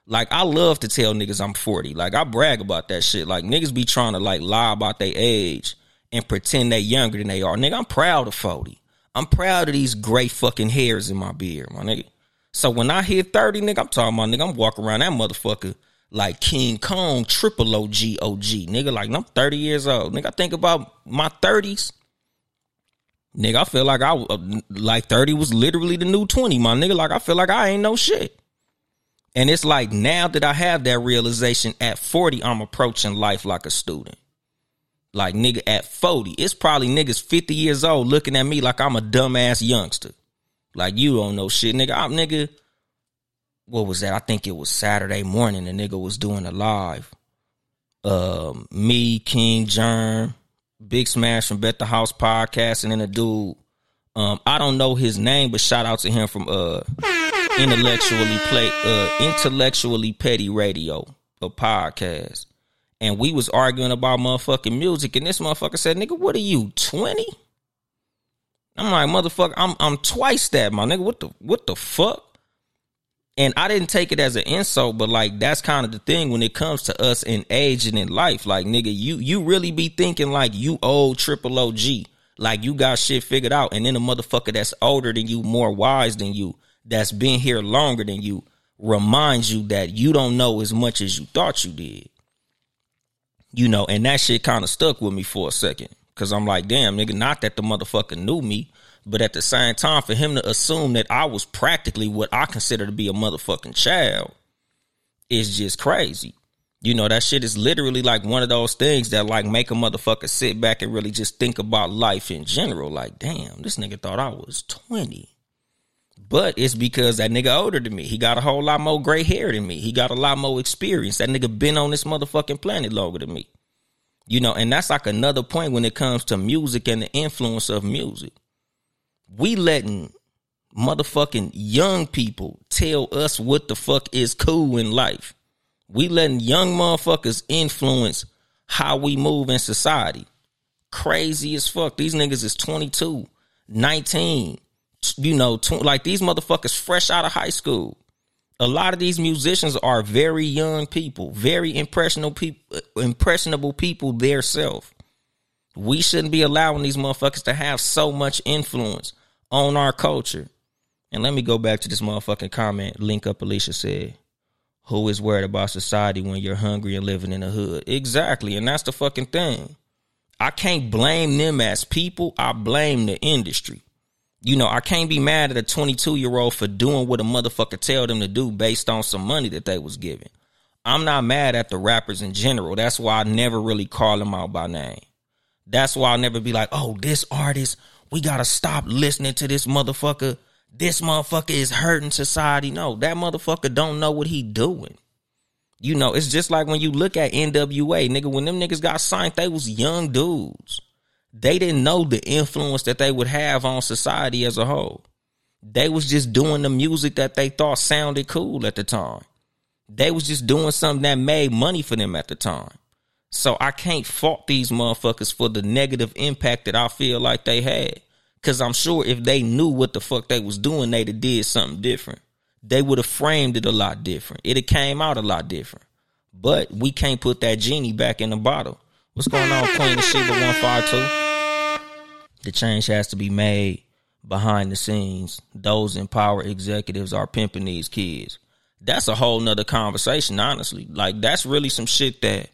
Like I love to tell niggas I'm 40. Like I brag about that shit. Like niggas be trying to like lie about their age and pretend they younger than they are. Nigga, I'm proud of 40. I'm proud of these gray fucking hairs in my beard, my nigga. So when I hit 30, nigga, I'm talking about nigga, I'm walking around that motherfucker like King Kong, triple OG, OG, nigga. Like I'm 30 years old. Nigga, I think about my 30s. Nigga, I feel like I like 30 was literally the new 20, my nigga. Like I feel like I ain't no shit. And it's like now that I have that realization at 40, I'm approaching life like a student. Like nigga at 40, it's probably niggas 50 years old looking at me like I'm a dumbass youngster. Like you don't know shit, nigga. I'm nigga. What was that? I think it was Saturday morning. The nigga was doing a live. Um, me, King Germ, Big Smash from Bet the House podcast, and then a dude. Um, I don't know his name, but shout out to him from uh intellectually play uh intellectually petty radio, a podcast. And we was arguing about motherfucking music, and this motherfucker said, "Nigga, what are you, 20? I'm like, motherfucker, I'm I'm twice that, my nigga. What the what the fuck? And I didn't take it as an insult, but like that's kind of the thing when it comes to us in age and in life. Like, nigga, you you really be thinking like you old triple OG, like you got shit figured out, and then a motherfucker that's older than you, more wise than you, that's been here longer than you reminds you that you don't know as much as you thought you did. You know, and that shit kind of stuck with me for a second. Cause I'm like, damn, nigga, not that the motherfucker knew me, but at the same time, for him to assume that I was practically what I consider to be a motherfucking child is just crazy. You know, that shit is literally like one of those things that like make a motherfucker sit back and really just think about life in general. Like, damn, this nigga thought I was 20. But it's because that nigga older than me. He got a whole lot more gray hair than me. He got a lot more experience. That nigga been on this motherfucking planet longer than me. You know, and that's like another point when it comes to music and the influence of music. We letting motherfucking young people tell us what the fuck is cool in life. We letting young motherfuckers influence how we move in society. Crazy as fuck. These niggas is 22, 19, you know, tw- like these motherfuckers fresh out of high school. A lot of these musicians are very young people, very impressionable people, impressionable people their self. We shouldn't be allowing these motherfuckers to have so much influence on our culture. And let me go back to this motherfucking comment. Link up Alicia said, Who is worried about society when you're hungry and living in the hood? Exactly. And that's the fucking thing. I can't blame them as people. I blame the industry you know, I can't be mad at a 22 year old for doing what a motherfucker tell them to do based on some money that they was given. I'm not mad at the rappers in general. That's why I never really call them out by name. That's why I'll never be like, oh, this artist, we gotta stop listening to this motherfucker. This motherfucker is hurting society. No, that motherfucker don't know what he doing. You know, it's just like when you look at NWA, nigga, when them niggas got signed, they was young dudes they didn't know the influence that they would have on society as a whole. They was just doing the music that they thought sounded cool at the time. They was just doing something that made money for them at the time. So I can't fault these motherfuckers for the negative impact that I feel like they had. Cause I'm sure if they knew what the fuck they was doing, they'd have did something different. They would have framed it a lot different. It'd have came out a lot different. But we can't put that genie back in the bottle. What's going on, Queen of Sheba 152? The change has to be made behind the scenes. Those in power executives are pimping these kids. That's a whole nother conversation, honestly. Like that's really some shit that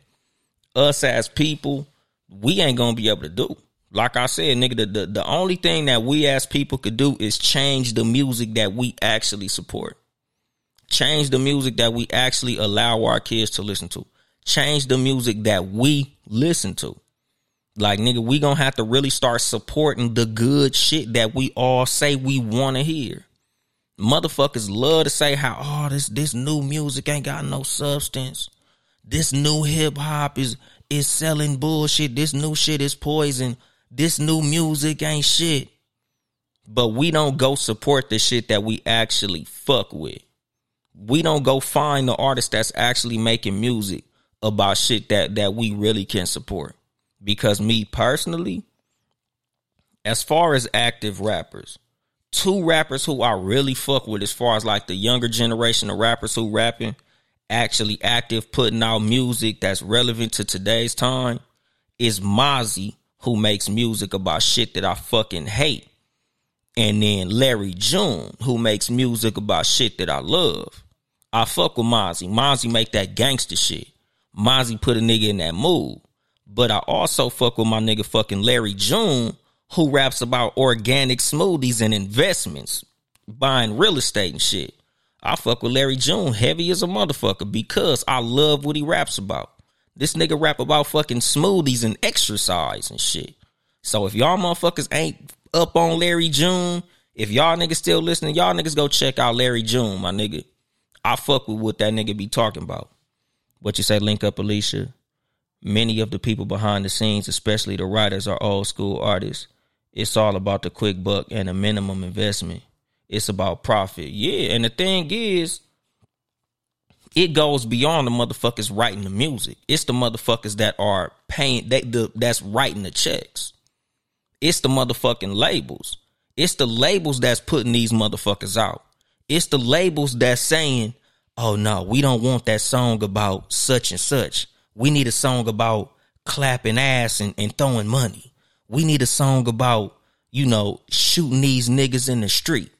us as people, we ain't gonna be able to do. Like I said, nigga, the, the, the only thing that we as people could do is change the music that we actually support. Change the music that we actually allow our kids to listen to. Change the music that we listen to. Like nigga, we gonna have to really start supporting the good shit that we all say we want to hear. Motherfuckers love to say how oh this this new music ain't got no substance. This new hip hop is is selling bullshit. This new shit is poison. This new music ain't shit. But we don't go support the shit that we actually fuck with. We don't go find the artist that's actually making music about shit that that we really can support because me personally, as far as active rappers, two rappers who I really fuck with as far as like the younger generation of rappers who rapping actually active putting out music that's relevant to today's time is Mozzy who makes music about shit that I fucking hate. And then Larry June who makes music about shit that I love. I fuck with Mozzy. Mozzy make that gangster shit. Mozzy put a nigga in that mood. But I also fuck with my nigga fucking Larry June, who raps about organic smoothies and investments, buying real estate and shit. I fuck with Larry June heavy as a motherfucker because I love what he raps about. This nigga rap about fucking smoothies and exercise and shit. So if y'all motherfuckers ain't up on Larry June, if y'all niggas still listening, y'all niggas go check out Larry June, my nigga. I fuck with what that nigga be talking about. What you say, link up Alicia? Many of the people behind the scenes, especially the writers, are old school artists. It's all about the quick buck and the minimum investment. It's about profit. Yeah, and the thing is, it goes beyond the motherfuckers writing the music. It's the motherfuckers that are paying they the that's writing the checks. It's the motherfucking labels. It's the labels that's putting these motherfuckers out. It's the labels that's saying, "Oh no, we don't want that song about such and such. We need a song about clapping ass and, and throwing money. We need a song about, you know, shooting these niggas in the street.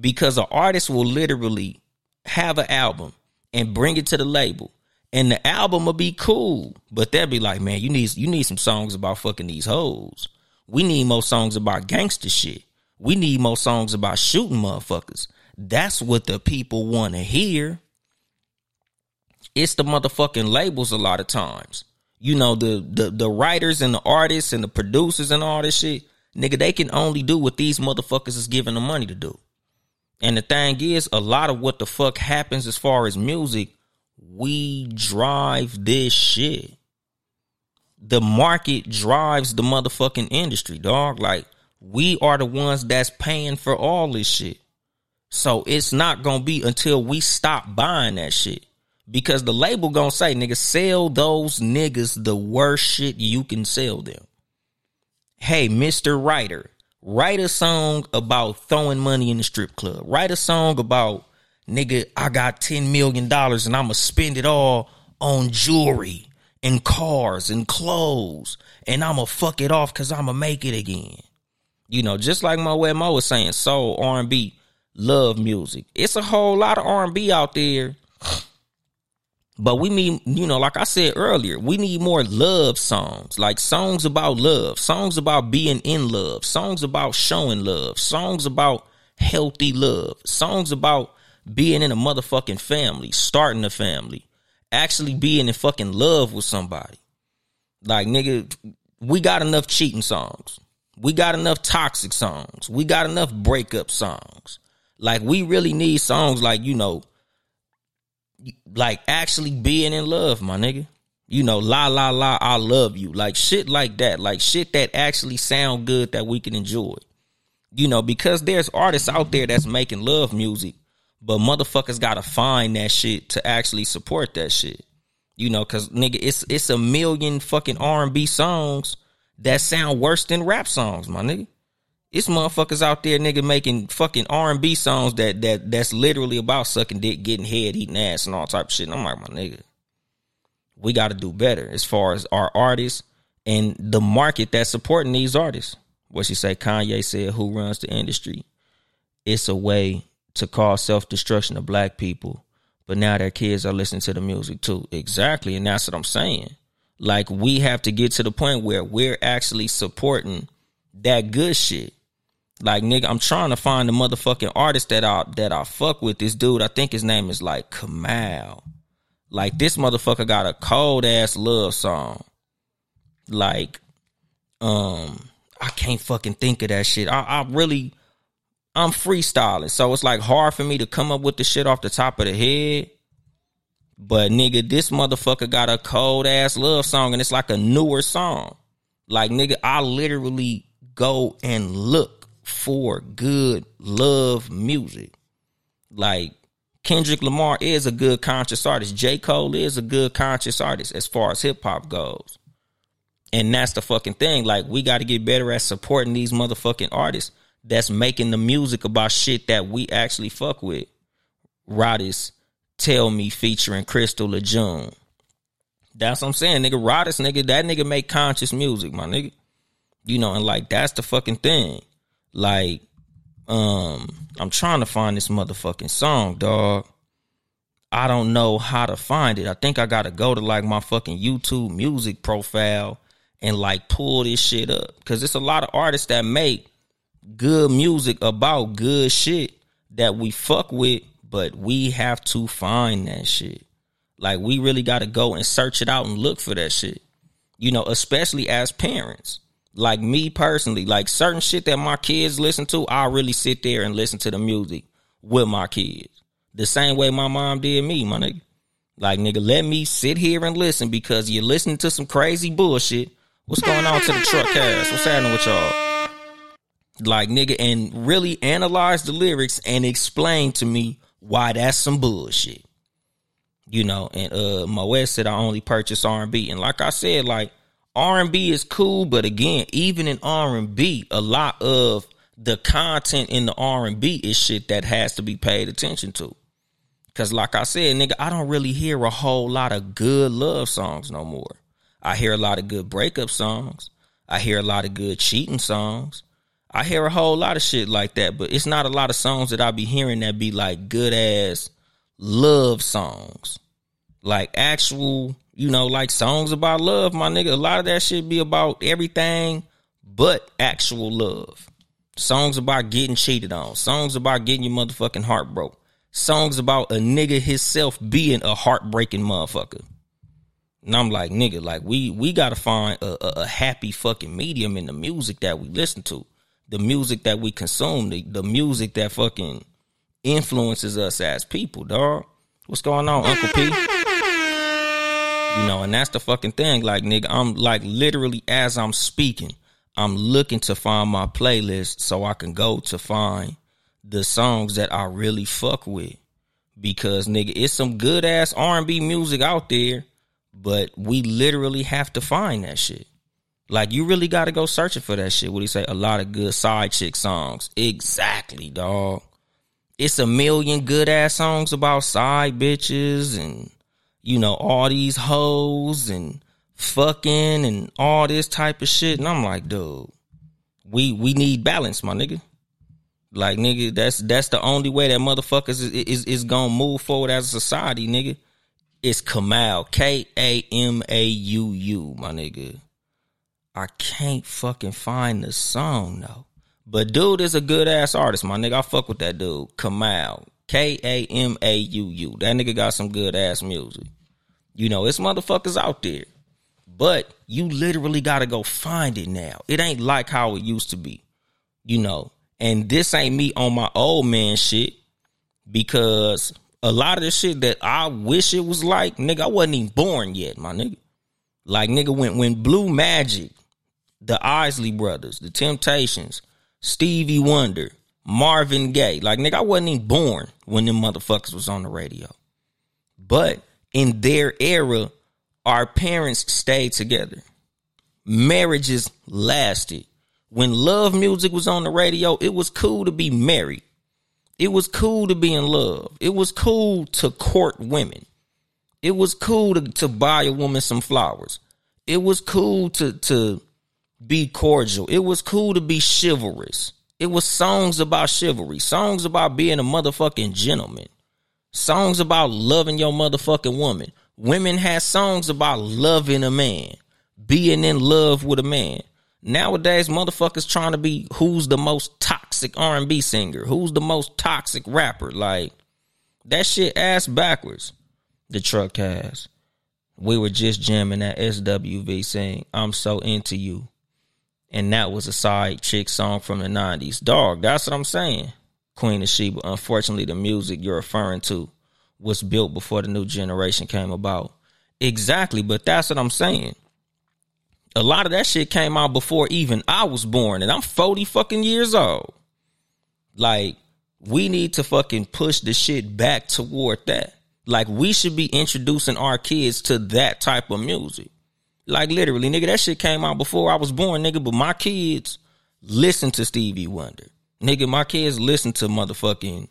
Because an artist will literally have an album and bring it to the label. And the album will be cool. But they'll be like, man, you need you need some songs about fucking these hoes. We need more songs about gangster shit. We need more songs about shooting motherfuckers. That's what the people want to hear it's the motherfucking labels a lot of times. You know, the the the writers and the artists and the producers and all this shit, nigga, they can only do what these motherfuckers is giving them money to do. And the thing is, a lot of what the fuck happens as far as music, we drive this shit. The market drives the motherfucking industry, dog. Like, we are the ones that's paying for all this shit. So it's not gonna be until we stop buying that shit. Because the label gonna say, nigga, sell those niggas the worst shit you can sell them. Hey, Mr. Writer, write a song about throwing money in the strip club. Write a song about, nigga, I got $10 million and I'ma spend it all on jewelry and cars and clothes. And I'ma fuck it off cause I'ma make it again. You know, just like my way Mo was saying, soul, R&B, love music. It's a whole lot of R&B out there but we mean, you know, like I said earlier, we need more love songs, like songs about love, songs about being in love, songs about showing love, songs about healthy love, songs about being in a motherfucking family, starting a family, actually being in fucking love with somebody. Like, nigga, we got enough cheating songs. We got enough toxic songs. We got enough breakup songs. Like, we really need songs like, you know, like actually being in love, my nigga. You know, la la la, I love you. Like shit like that. Like shit that actually sound good that we can enjoy. You know, because there's artists out there that's making love music, but motherfuckers gotta find that shit to actually support that shit. You know, cause nigga, it's it's a million fucking R and B songs that sound worse than rap songs, my nigga. It's motherfuckers out there, nigga, making fucking R and B songs that that that's literally about sucking dick, getting head, eating ass, and all type of shit. And I'm like, my nigga, we got to do better as far as our artists and the market that's supporting these artists. What she say? Kanye said, "Who runs the industry? It's a way to cause self destruction of black people." But now their kids are listening to the music too. Exactly, and that's what I'm saying. Like we have to get to the point where we're actually supporting that good shit like nigga, I'm trying to find the motherfucking artist that I that I fuck with. This dude, I think his name is like Kamauu. Like this motherfucker got a cold ass love song. Like, um, I can't fucking think of that shit. I, I really, I'm freestyling, so it's like hard for me to come up with the shit off the top of the head. But nigga, this motherfucker got a cold ass love song, and it's like a newer song. Like nigga, I literally go and look for good love music. Like Kendrick Lamar is a good conscious artist. J. Cole is a good conscious artist as far as hip hop goes. And that's the fucking thing. Like, we got to get better at supporting these motherfucking artists that's making the music about shit that we actually fuck with. Roddy's Tell Me featuring Crystal Lejeune. That's what I'm saying, nigga. Roddy's nigga, that nigga make conscious music, my nigga. You know, and like, that's the fucking thing. Like, um, I'm trying to find this motherfucking song, dog. I don't know how to find it. I think I gotta go to like my fucking YouTube music profile and like pull this shit up. Cause it's a lot of artists that make good music about good shit that we fuck with, but we have to find that shit. Like we really gotta go and search it out and look for that shit. You know, especially as parents like me personally, like certain shit that my kids listen to, I really sit there and listen to the music with my kids. The same way my mom did me, my nigga. Like nigga, let me sit here and listen because you're listening to some crazy bullshit. What's going on to the truck cast? What's happening with y'all? Like nigga, and really analyze the lyrics and explain to me why that's some bullshit. You know, and uh my West said I only purchase R and B. And like I said, like R&B is cool, but again, even in R&B, a lot of the content in the R&B is shit that has to be paid attention to. Cause like I said, nigga, I don't really hear a whole lot of good love songs no more. I hear a lot of good breakup songs. I hear a lot of good cheating songs. I hear a whole lot of shit like that, but it's not a lot of songs that I be hearing that be like good ass love songs. Like actual you know, like songs about love, my nigga. A lot of that shit be about everything but actual love. Songs about getting cheated on. Songs about getting your motherfucking heart broke. Songs about a nigga himself being a heartbreaking motherfucker. And I'm like, nigga, like we we gotta find a, a, a, happy fucking medium in the music that we listen to, the music that we consume, the, the music that fucking influences us as people, dog. What's going on, Uncle P? You know, and that's the fucking thing. Like, nigga, I'm like literally as I'm speaking, I'm looking to find my playlist so I can go to find the songs that I really fuck with. Because nigga, it's some good ass R&B music out there, but we literally have to find that shit. Like you really got to go searching for that shit. What do you say? A lot of good side chick songs. Exactly, dog. It's a million good ass songs about side bitches and you know all these hoes and fucking and all this type of shit. And I'm like, dude, we we need balance, my nigga. Like nigga, that's that's the only way that motherfuckers is is, is gonna move forward as a society, nigga. It's Kamauu, K A M A U U, my nigga. I can't fucking find the song though. But dude is a good ass artist, my nigga. I fuck with that dude, Kamauu, K A M A U U. That nigga got some good ass music. You know, it's motherfuckers out there. But you literally got to go find it now. It ain't like how it used to be, you know. And this ain't me on my old man shit because a lot of the shit that I wish it was like, nigga, I wasn't even born yet, my nigga. Like, nigga, when, when Blue Magic, the Isley Brothers, the Temptations, Stevie Wonder, Marvin Gaye, like, nigga, I wasn't even born when them motherfuckers was on the radio. But in their era, our parents stayed together. Marriages lasted. When love music was on the radio, it was cool to be married. It was cool to be in love. It was cool to court women. It was cool to, to buy a woman some flowers. It was cool to, to be cordial. It was cool to be chivalrous. It was songs about chivalry, songs about being a motherfucking gentleman, songs about loving your motherfucking woman. Women had songs about loving a man, being in love with a man. Nowadays, motherfuckers trying to be who's the most toxic R and B singer, who's the most toxic rapper. Like that shit ass backwards. The truck has. We were just jamming that SWV saying, I'm so into you. And that was a side chick song from the 90s. Dog, that's what I'm saying. Queen of Sheba. Unfortunately, the music you're referring to was built before the new generation came about. Exactly, but that's what I'm saying. A lot of that shit came out before even I was born, and I'm 40 fucking years old. Like, we need to fucking push the shit back toward that. Like, we should be introducing our kids to that type of music. Like, literally, nigga, that shit came out before I was born, nigga, but my kids listen to Stevie Wonder. Nigga, my kids listen to motherfucking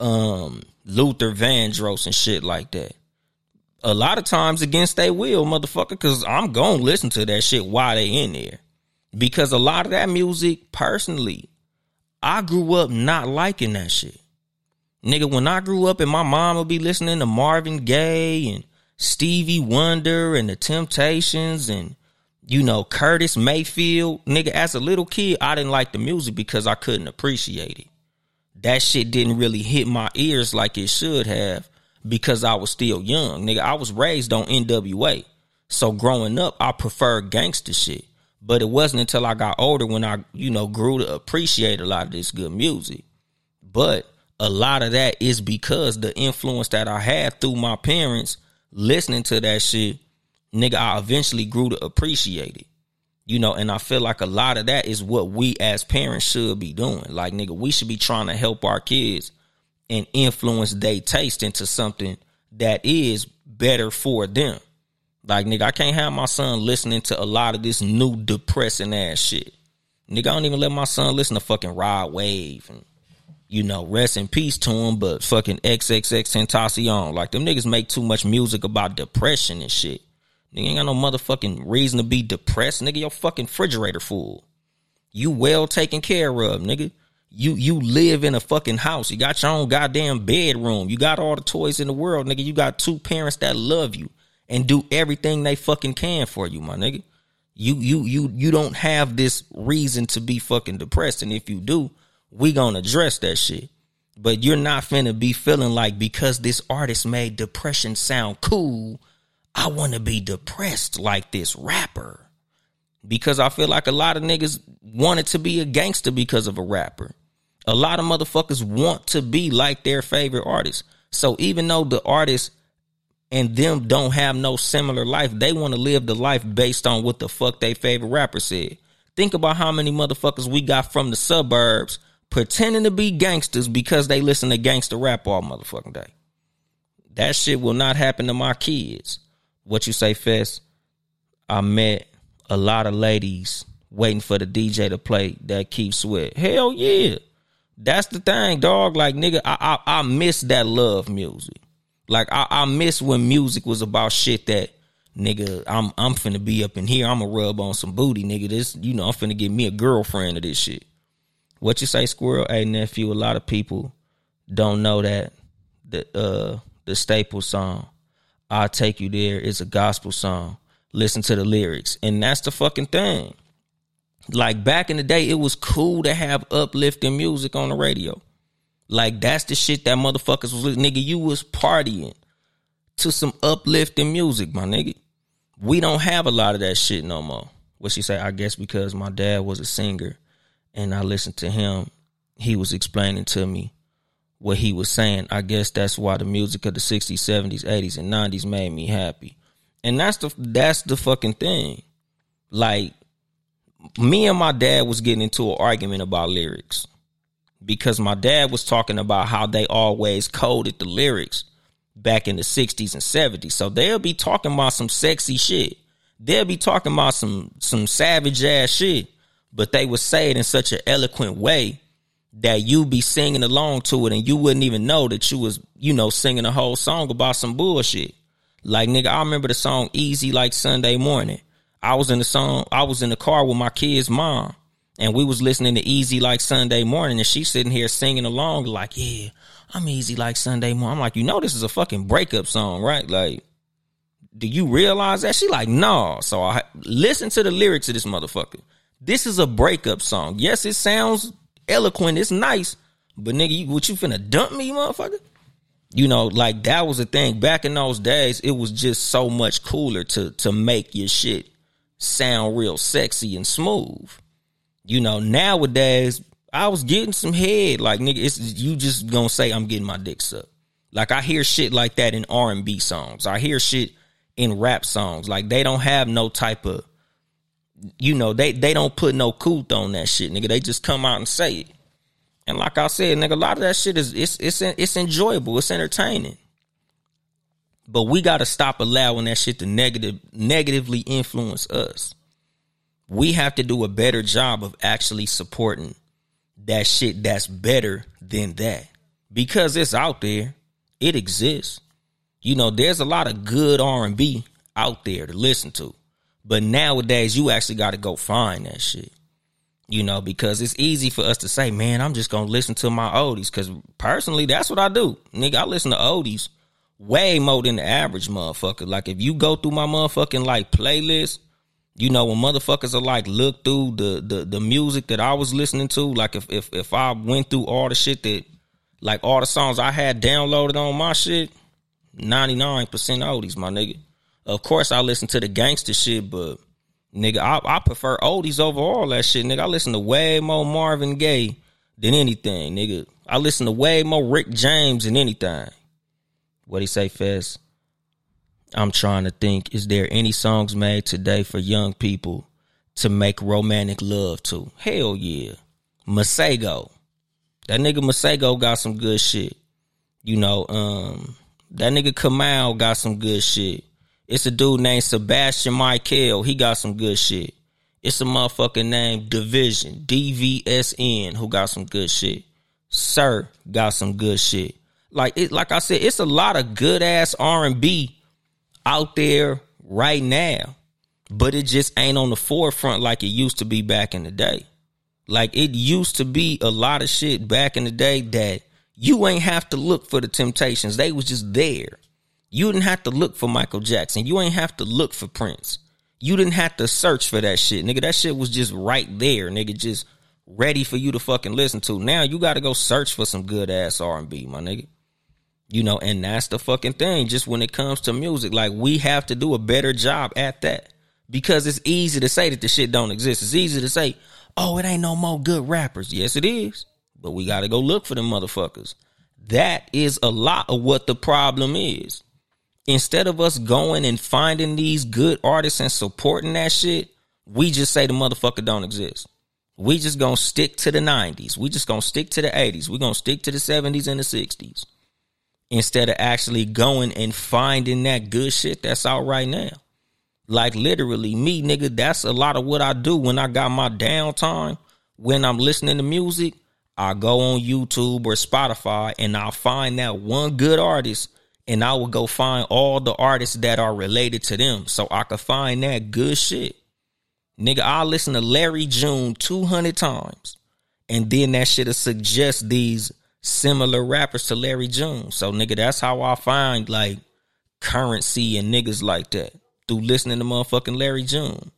um Luther Vandross and shit like that. A lot of times against their will, motherfucker, cause I'm gonna listen to that shit while they in there. Because a lot of that music, personally, I grew up not liking that shit. Nigga, when I grew up and my mom would be listening to Marvin Gaye and Stevie Wonder and the Temptations and you know Curtis Mayfield, nigga, as a little kid, I didn't like the music because I couldn't appreciate it that shit didn't really hit my ears like it should have because I was still young. Nigga, I was raised on NWA. So growing up, I preferred gangster shit. But it wasn't until I got older when I, you know, grew to appreciate a lot of this good music. But a lot of that is because the influence that I had through my parents listening to that shit, nigga, I eventually grew to appreciate it. You know, and I feel like a lot of that is what we as parents should be doing. Like, nigga, we should be trying to help our kids and influence their taste into something that is better for them. Like, nigga, I can't have my son listening to a lot of this new depressing ass shit. Nigga, I don't even let my son listen to fucking Rod Wave and, you know, rest in peace to him, but fucking XXX Tentacion. Like, them niggas make too much music about depression and shit. Nigga ain't got no motherfucking reason to be depressed. Nigga, your fucking refrigerator full. You well taken care of, nigga. You you live in a fucking house. You got your own goddamn bedroom. You got all the toys in the world, nigga. You got two parents that love you and do everything they fucking can for you, my nigga. You you you you don't have this reason to be fucking depressed. And if you do, we gonna address that shit. But you're not finna be feeling like because this artist made depression sound cool I want to be depressed like this rapper. Because I feel like a lot of niggas wanted to be a gangster because of a rapper. A lot of motherfuckers want to be like their favorite artist. So even though the artist and them don't have no similar life, they want to live the life based on what the fuck they favorite rapper said. Think about how many motherfuckers we got from the suburbs pretending to be gangsters because they listen to gangster rap all motherfucking day. That shit will not happen to my kids. What you say, Fest? I met a lot of ladies waiting for the DJ to play that Keith Sweat. Hell yeah. That's the thing, dog. Like nigga, I I, I miss that love music. Like I, I miss when music was about shit that nigga, I'm I'm finna be up in here. I'ma rub on some booty, nigga. This, you know, I'm finna get me a girlfriend of this shit. What you say, squirrel? Hey nephew, a lot of people don't know that the uh the staple song, I'll take you there is a gospel song. Listen to the lyrics. And that's the fucking thing. Like back in the day, it was cool to have uplifting music on the radio. Like that's the shit that motherfuckers was nigga. You was partying to some uplifting music, my nigga. We don't have a lot of that shit no more. What she say? I guess because my dad was a singer, and I listened to him. He was explaining to me what he was saying. I guess that's why the music of the 60s, 70s, 80s, and 90s made me happy. And that's the that's the fucking thing. Like me and my dad was getting into an argument about lyrics because my dad was talking about how they always coded the lyrics back in the 60s and 70s. So they'll be talking about some sexy shit. They'll be talking about some some savage ass shit, but they would say it in such an eloquent way that you'd be singing along to it and you wouldn't even know that you was, you know, singing a whole song about some bullshit. Like nigga, I remember the song Easy Like Sunday Morning. I was in the song, I was in the car with my kid's mom and we was listening to Easy Like Sunday Morning and she's sitting here singing along like, yeah, I'm easy like Sunday morning. I'm like, you know, this is a fucking breakup song, right? Like, do you realize that? She like, no. So I listen to the lyrics of this motherfucker. This is a breakup song. Yes, it sounds eloquent. It's nice, but nigga, you, what you finna dump me, motherfucker? You know, like that was the thing. Back in those days, it was just so much cooler to to make your shit sound real sexy and smooth. You know, nowadays I was getting some head. Like nigga, it's you just gonna say I'm getting my dick sucked. Like I hear shit like that in R and B songs. I hear shit in rap songs. Like they don't have no type of, you know, they they don't put no couth on that shit, nigga. They just come out and say it. And like I said, nigga, a lot of that shit is it's it's it's enjoyable. It's entertaining. But we gotta stop allowing that shit to negative negatively influence us. We have to do a better job of actually supporting that shit that's better than that. Because it's out there. It exists. You know, there's a lot of good R&B out there to listen to. But nowadays you actually got to go find that shit. You know, because it's easy for us to say, man, I'm just going to listen to my oldies. Because personally, that's what I do. Nigga, I listen to oldies way more than the average motherfucker. Like, if you go through my motherfucking, like, playlist, you know, when motherfuckers are like look through the the the music that I was listening to, like if if if I went through all the shit that like all the songs I had downloaded on my shit, 99% oldies, my nigga. Of course I listen to the gangster shit, but nigga, I, I prefer oldies over all that shit, nigga. I listen to way more Marvin Gaye than anything, nigga. I listen to way more Rick James than anything. What he say, Fez? I'm trying to think, is there any songs made today for young people to make romantic love to? Hell yeah. Masego. That nigga Masego got some good shit. You know, um, that nigga Kamauu got some good shit. It's a dude named Sebastian Mikael. He got some good shit. It's a motherfucker named Division, DVSN, who got some good shit. Sir got some good shit. Like it, like I said, it's a lot of good ass R and B out there right now, but it just ain't on the forefront like it used to be back in the day. Like it used to be a lot of shit back in the day that you ain't have to look for the temptations. They was just there. You didn't have to look for Michael Jackson. You ain't have to look for Prince. You didn't have to search for that shit, nigga. That shit was just right there, nigga, just ready for you to fucking listen to. Now you got to go search for some good ass R&B, my nigga. You know, and that's the fucking thing. Just when it comes to music, like we have to do a better job at that. Because it's easy to say that the shit don't exist. It's easy to say, oh, it ain't no more good rappers. Yes, it is. but we got to go look for them motherfuckers. That is a lot of what the problem is. Instead of us going and finding these good artists and supporting that shit, we just say the motherfucker don't exist. We just gonna stick to the 90s. We just gonna stick to the 80s. We gonna stick to the 70s and the 60s. Instead of actually going and finding that good shit that's out right now. Like literally, me, nigga, that's a lot of what I do when I got my downtime. When I'm listening to music, I go on YouTube or Spotify and I'll find that one good artist and I will go find all the artists that are related to them so I could find that good shit. Nigga, I'll listen to Larry June 200 times and then that shit'll suggest these similar rappers to Larry June. So nigga, that's how I find like Curren$y and niggas like that through listening to motherfucking Larry June.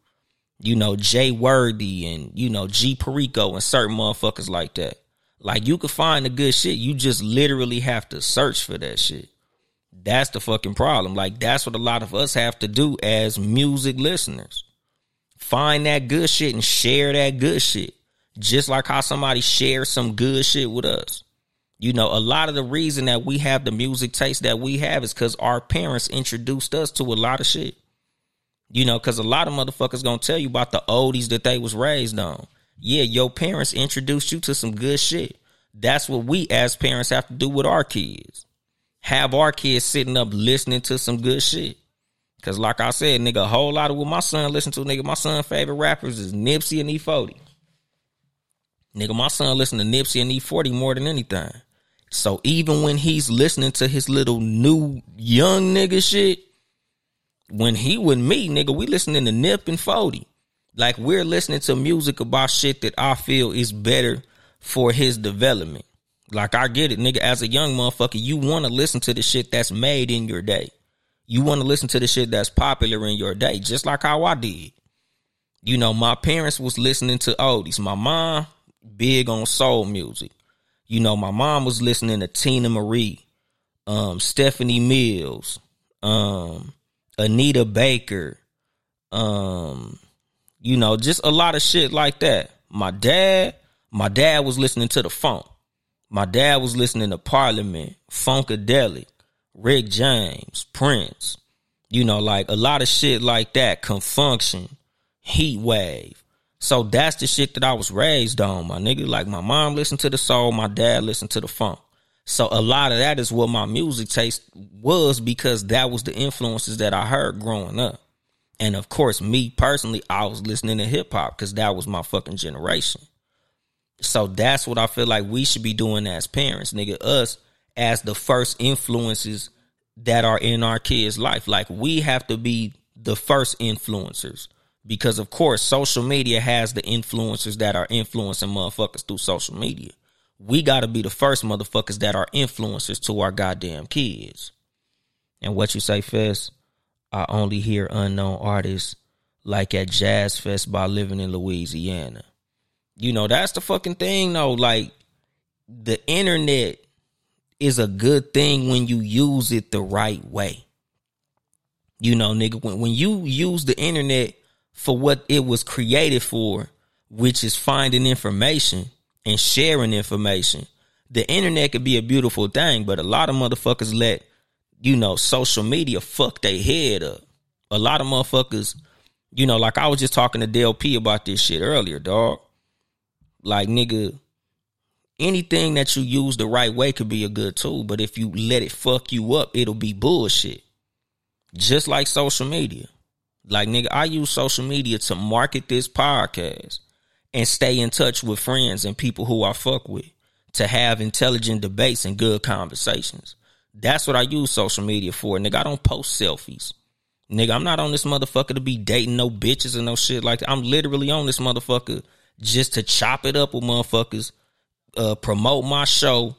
You know, Jay Worthy and, you know, G Perico and certain motherfuckers like that. Like you could find the good shit. You just literally have to search for that shit. That's the fucking problem. Like that's what a lot of us have to do as music listeners. Find that good shit and share that good shit. Just like how somebody shares some good shit with us. You know, a lot of the reason that we have the music taste that we have is because our parents introduced us to a lot of shit. You know, because a lot of motherfuckers gonna tell you about the oldies that they was raised on. Yeah, your parents introduced you to some good shit. That's what we as parents have to do with our kids. Have our kids sitting up listening to some good shit. Cause like I said, nigga, a whole lot of what my son listen to, nigga, my son favorite rappers is Nipsey and E40. Nigga, my son listen to Nipsey and E40 more than anything. So even when he's listening to his little new young nigga shit, when he with me, nigga, we listening to Nip and 40. Like we're listening to music about shit that I feel is better for his development. Like I get it, nigga. As a young motherfucker, you want to listen to the shit that's made in your day. You want to listen to the shit that's popular in your day, just like how I did. You know, my parents was listening to oldies. My mom big on soul music. You know, my mom was listening to Teena Marie, um, Stephanie Mills, um, Anita Baker, um, you know, just a lot of shit like that. My dad, my dad was listening to the funk. My dad was listening to Parliament, Funkadelic, Rick James, Prince. You know, like a lot of shit like that. Con Funk Shun, Heat Wave. So that's the shit that I was raised on, my nigga. Like my mom listened to the soul, my dad listened to the funk. So a lot of that is what my music taste was because that was the influences that I heard growing up. And of course, me personally, I was listening to hip hop because that was my fucking generation. So that's what I feel like we should be doing as parents, nigga. Us as the first influences that are in our kids' life. Like we have to be the first influencers because, of course, social media has the influencers that are influencing motherfuckers through social media we got to be the first motherfuckers that are influencers to our goddamn kids. And what you say, Fest? I only hear unknown artists like at Jazz Fest by living in Louisiana. You know, that's the fucking thing though. Like the internet is a good thing when you use it the right way. You know, nigga, when, when you use the internet for what it was created for, which is finding information, and sharing information. The internet could be a beautiful thing, but a lot of motherfuckers let, you know, social media fuck their head up. A lot of motherfuckers, you know, like I was just talking to Del P about this shit earlier, dog. Like, nigga, anything that you use the right way could be a good tool, but if you let it fuck you up, it'll be bullshit. Just like social media. Like, nigga, I use social media to market this podcast and stay in touch with friends and people who I fuck with to have intelligent debates and good conversations. That's what I use social media for. Nigga, I don't post selfies. Nigga, I'm not on this motherfucker to be dating no bitches and no shit like that. I'm literally on this motherfucker just to chop it up with motherfuckers, uh, promote my show,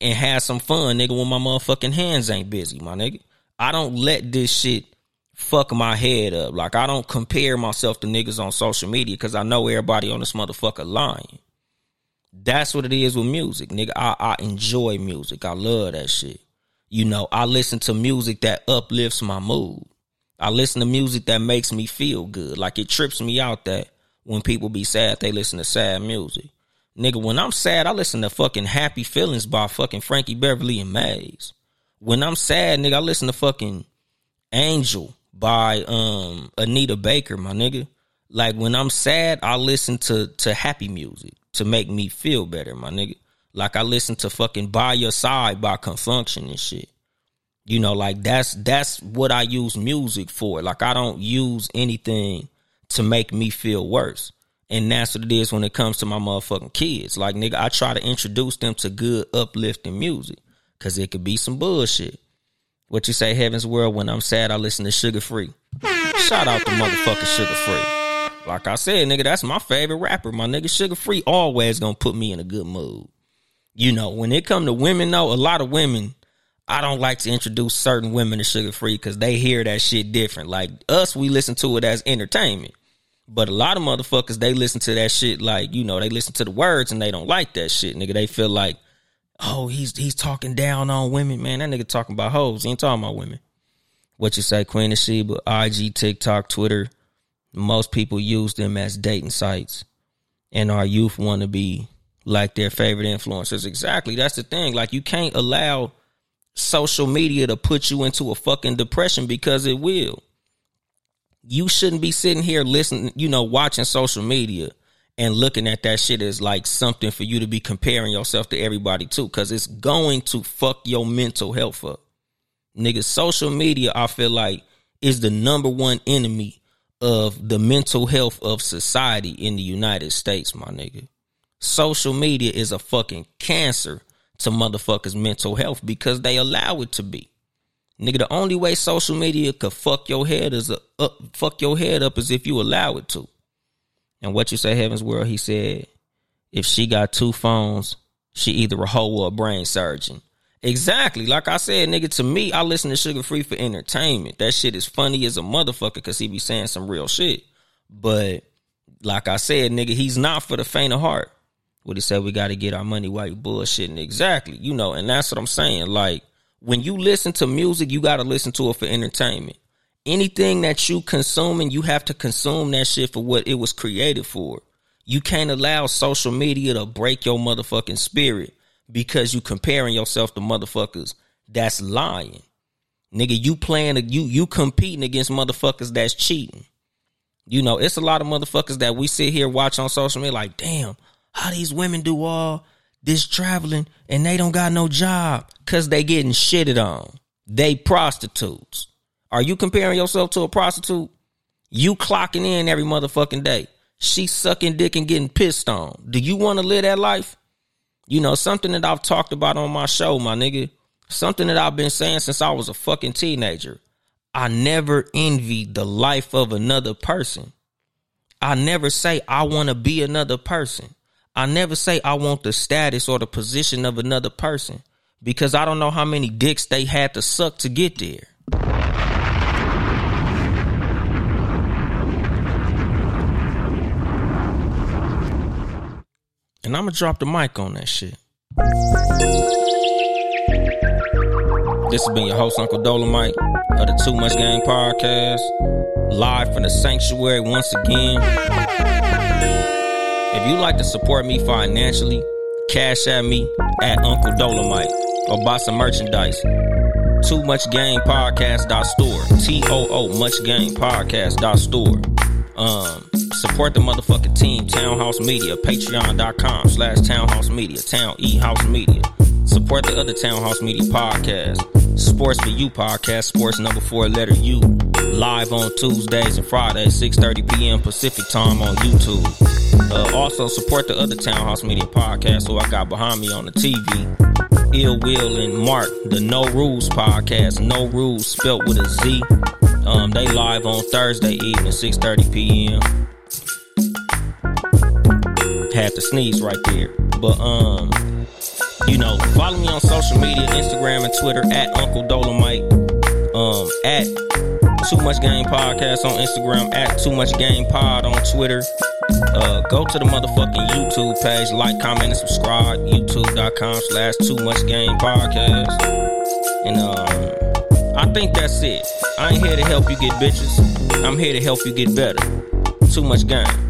and have some fun, nigga, when my motherfucking hands ain't busy, my nigga. I don't let this shit fuck my head up. Like I don't compare myself to niggas on social media because I know everybody on this motherfucker lying. That's what it is with music, nigga. I, I enjoy music. I love that shit. You know, I listen to music that uplifts my mood. I listen to music that makes me feel good. Like it trips me out that when people be sad, they listen to sad music. Nigga, when I'm sad, I listen to fucking Happy Feelings by fucking Frankie Beverly and Maze. When I'm sad, nigga, I listen to fucking Angel by um Anita Baker, my nigga. Like when I'm sad, I listen to to happy music to make me feel better, my nigga. Like I listen to fucking By Your Side by Con Funk Shun and shit. You know, like that's that's what I use music for. Like I don't use anything to make me feel worse. And that's what it is when it comes to my motherfucking kids. Like nigga, I try to introduce them to good uplifting music. Cause it could be some bullshit. What you say, Heaven's World? When I'm sad, I listen to Suga Free. Shout out to motherfucking Suga Free. Like I said, nigga, that's my favorite rapper. My nigga Suga Free always gonna put me in a good mood. You know, when it come to women though, a lot of women, I don't like to introduce certain women to Suga Free because they hear that shit different. Like us, we listen to it as entertainment. But a lot of motherfuckers, they listen to that shit like, you know, they listen to the words and they don't like that shit, nigga. They feel like, oh, he's he's talking down on women, man. That nigga talking about hoes. He ain't talking about women. What you say, Queen of Sheba, IG, TikTok, Twitter. Most people use them as dating sites. And our youth want to be like their favorite influencers. Exactly. That's the thing. Like you can't allow social media to put you into a fucking depression because it will. You shouldn't be sitting here listening, you know, watching social media and looking at that shit as like something for you to be comparing yourself to everybody too, because it's going to fuck your mental health up. Nigga, social media, I feel like, is the number one enemy of the mental health of society in the United States, my nigga. Social media is a fucking cancer to motherfuckers' mental health because they allow it to be. Nigga, the only way social media could fuck your head is a, up, fuck your head up is if you allow it to. And what you say, Heaven's World, he said, if she got two phones, she either a hoe or a brain surgeon. Exactly. Like I said, nigga, to me, I listen to Suga Free for entertainment. That shit is funny as a motherfucker because he be saying some real shit. But like I said, nigga, he's not for the faint of heart. What he said, we got to get our money while you bullshitting. Exactly. You know, and that's what I'm saying. Like, when you listen to music, you got to listen to it for entertainment. Anything that you consuming, you have to consume that shit for what it was created for. You can't allow social media to break your motherfucking spirit because you comparing yourself to motherfuckers that's lying. Nigga, you playing you you competing against motherfuckers that's cheating. You know, it's a lot of motherfuckers that we sit here watch on social media like, damn, how these women do all this traveling and they don't got no job because they getting shitted on. They prostitutes. Are you comparing yourself to a prostitute? You clocking in every motherfucking day. She sucking dick and getting pissed on. Do you want to live that life? You know, something that I've talked about on my show, my nigga. Something that I've been saying since I was a fucking teenager. I never envied the life of another person. I never say I want to be another person. I never say I want the status or the position of another person because I don't know how many dicks they had to suck to get there. And I'm gonna drop the mic on that shit. This has been your host, Uncle Dolemite of the Too Much Game Podcast, live from the sanctuary once again. If you'd like to support me financially, cash at me at Uncle Dolemite or buy some merchandise. Too Much Game Podcast store. T O O Much Game Podcast store. Um, support the motherfucking team, Townehouse Media, patreon.com slash Townehouse Media, Town E House Media. Support the other Townehouse Media podcast, Sports for You podcast, Sports number four letter U, live on Tuesdays and Fridays, 6.30 p.m. Pacific time on YouTube. Uh, also support the other Townehouse Media podcast who I got behind me on the TV. Ill Will and Mark, the No Rules podcast, No Rules spelt with a Z. Um, they live on Thursday evening, 6:30 p.m. Had to sneeze right there, but um, you know, follow me on social media, Instagram and Twitter at Uncle Dolemite, um, at Too Much Game Podcast on Instagram, at Too Much Game Pod on Twitter. Uh, go to the motherfucking YouTube page, like, comment, and subscribe. YouTube.com slash Too Much Game Podcast. And um, I think that's it. I ain't here to help you get bitches. I'm here to help you get better. Too much game.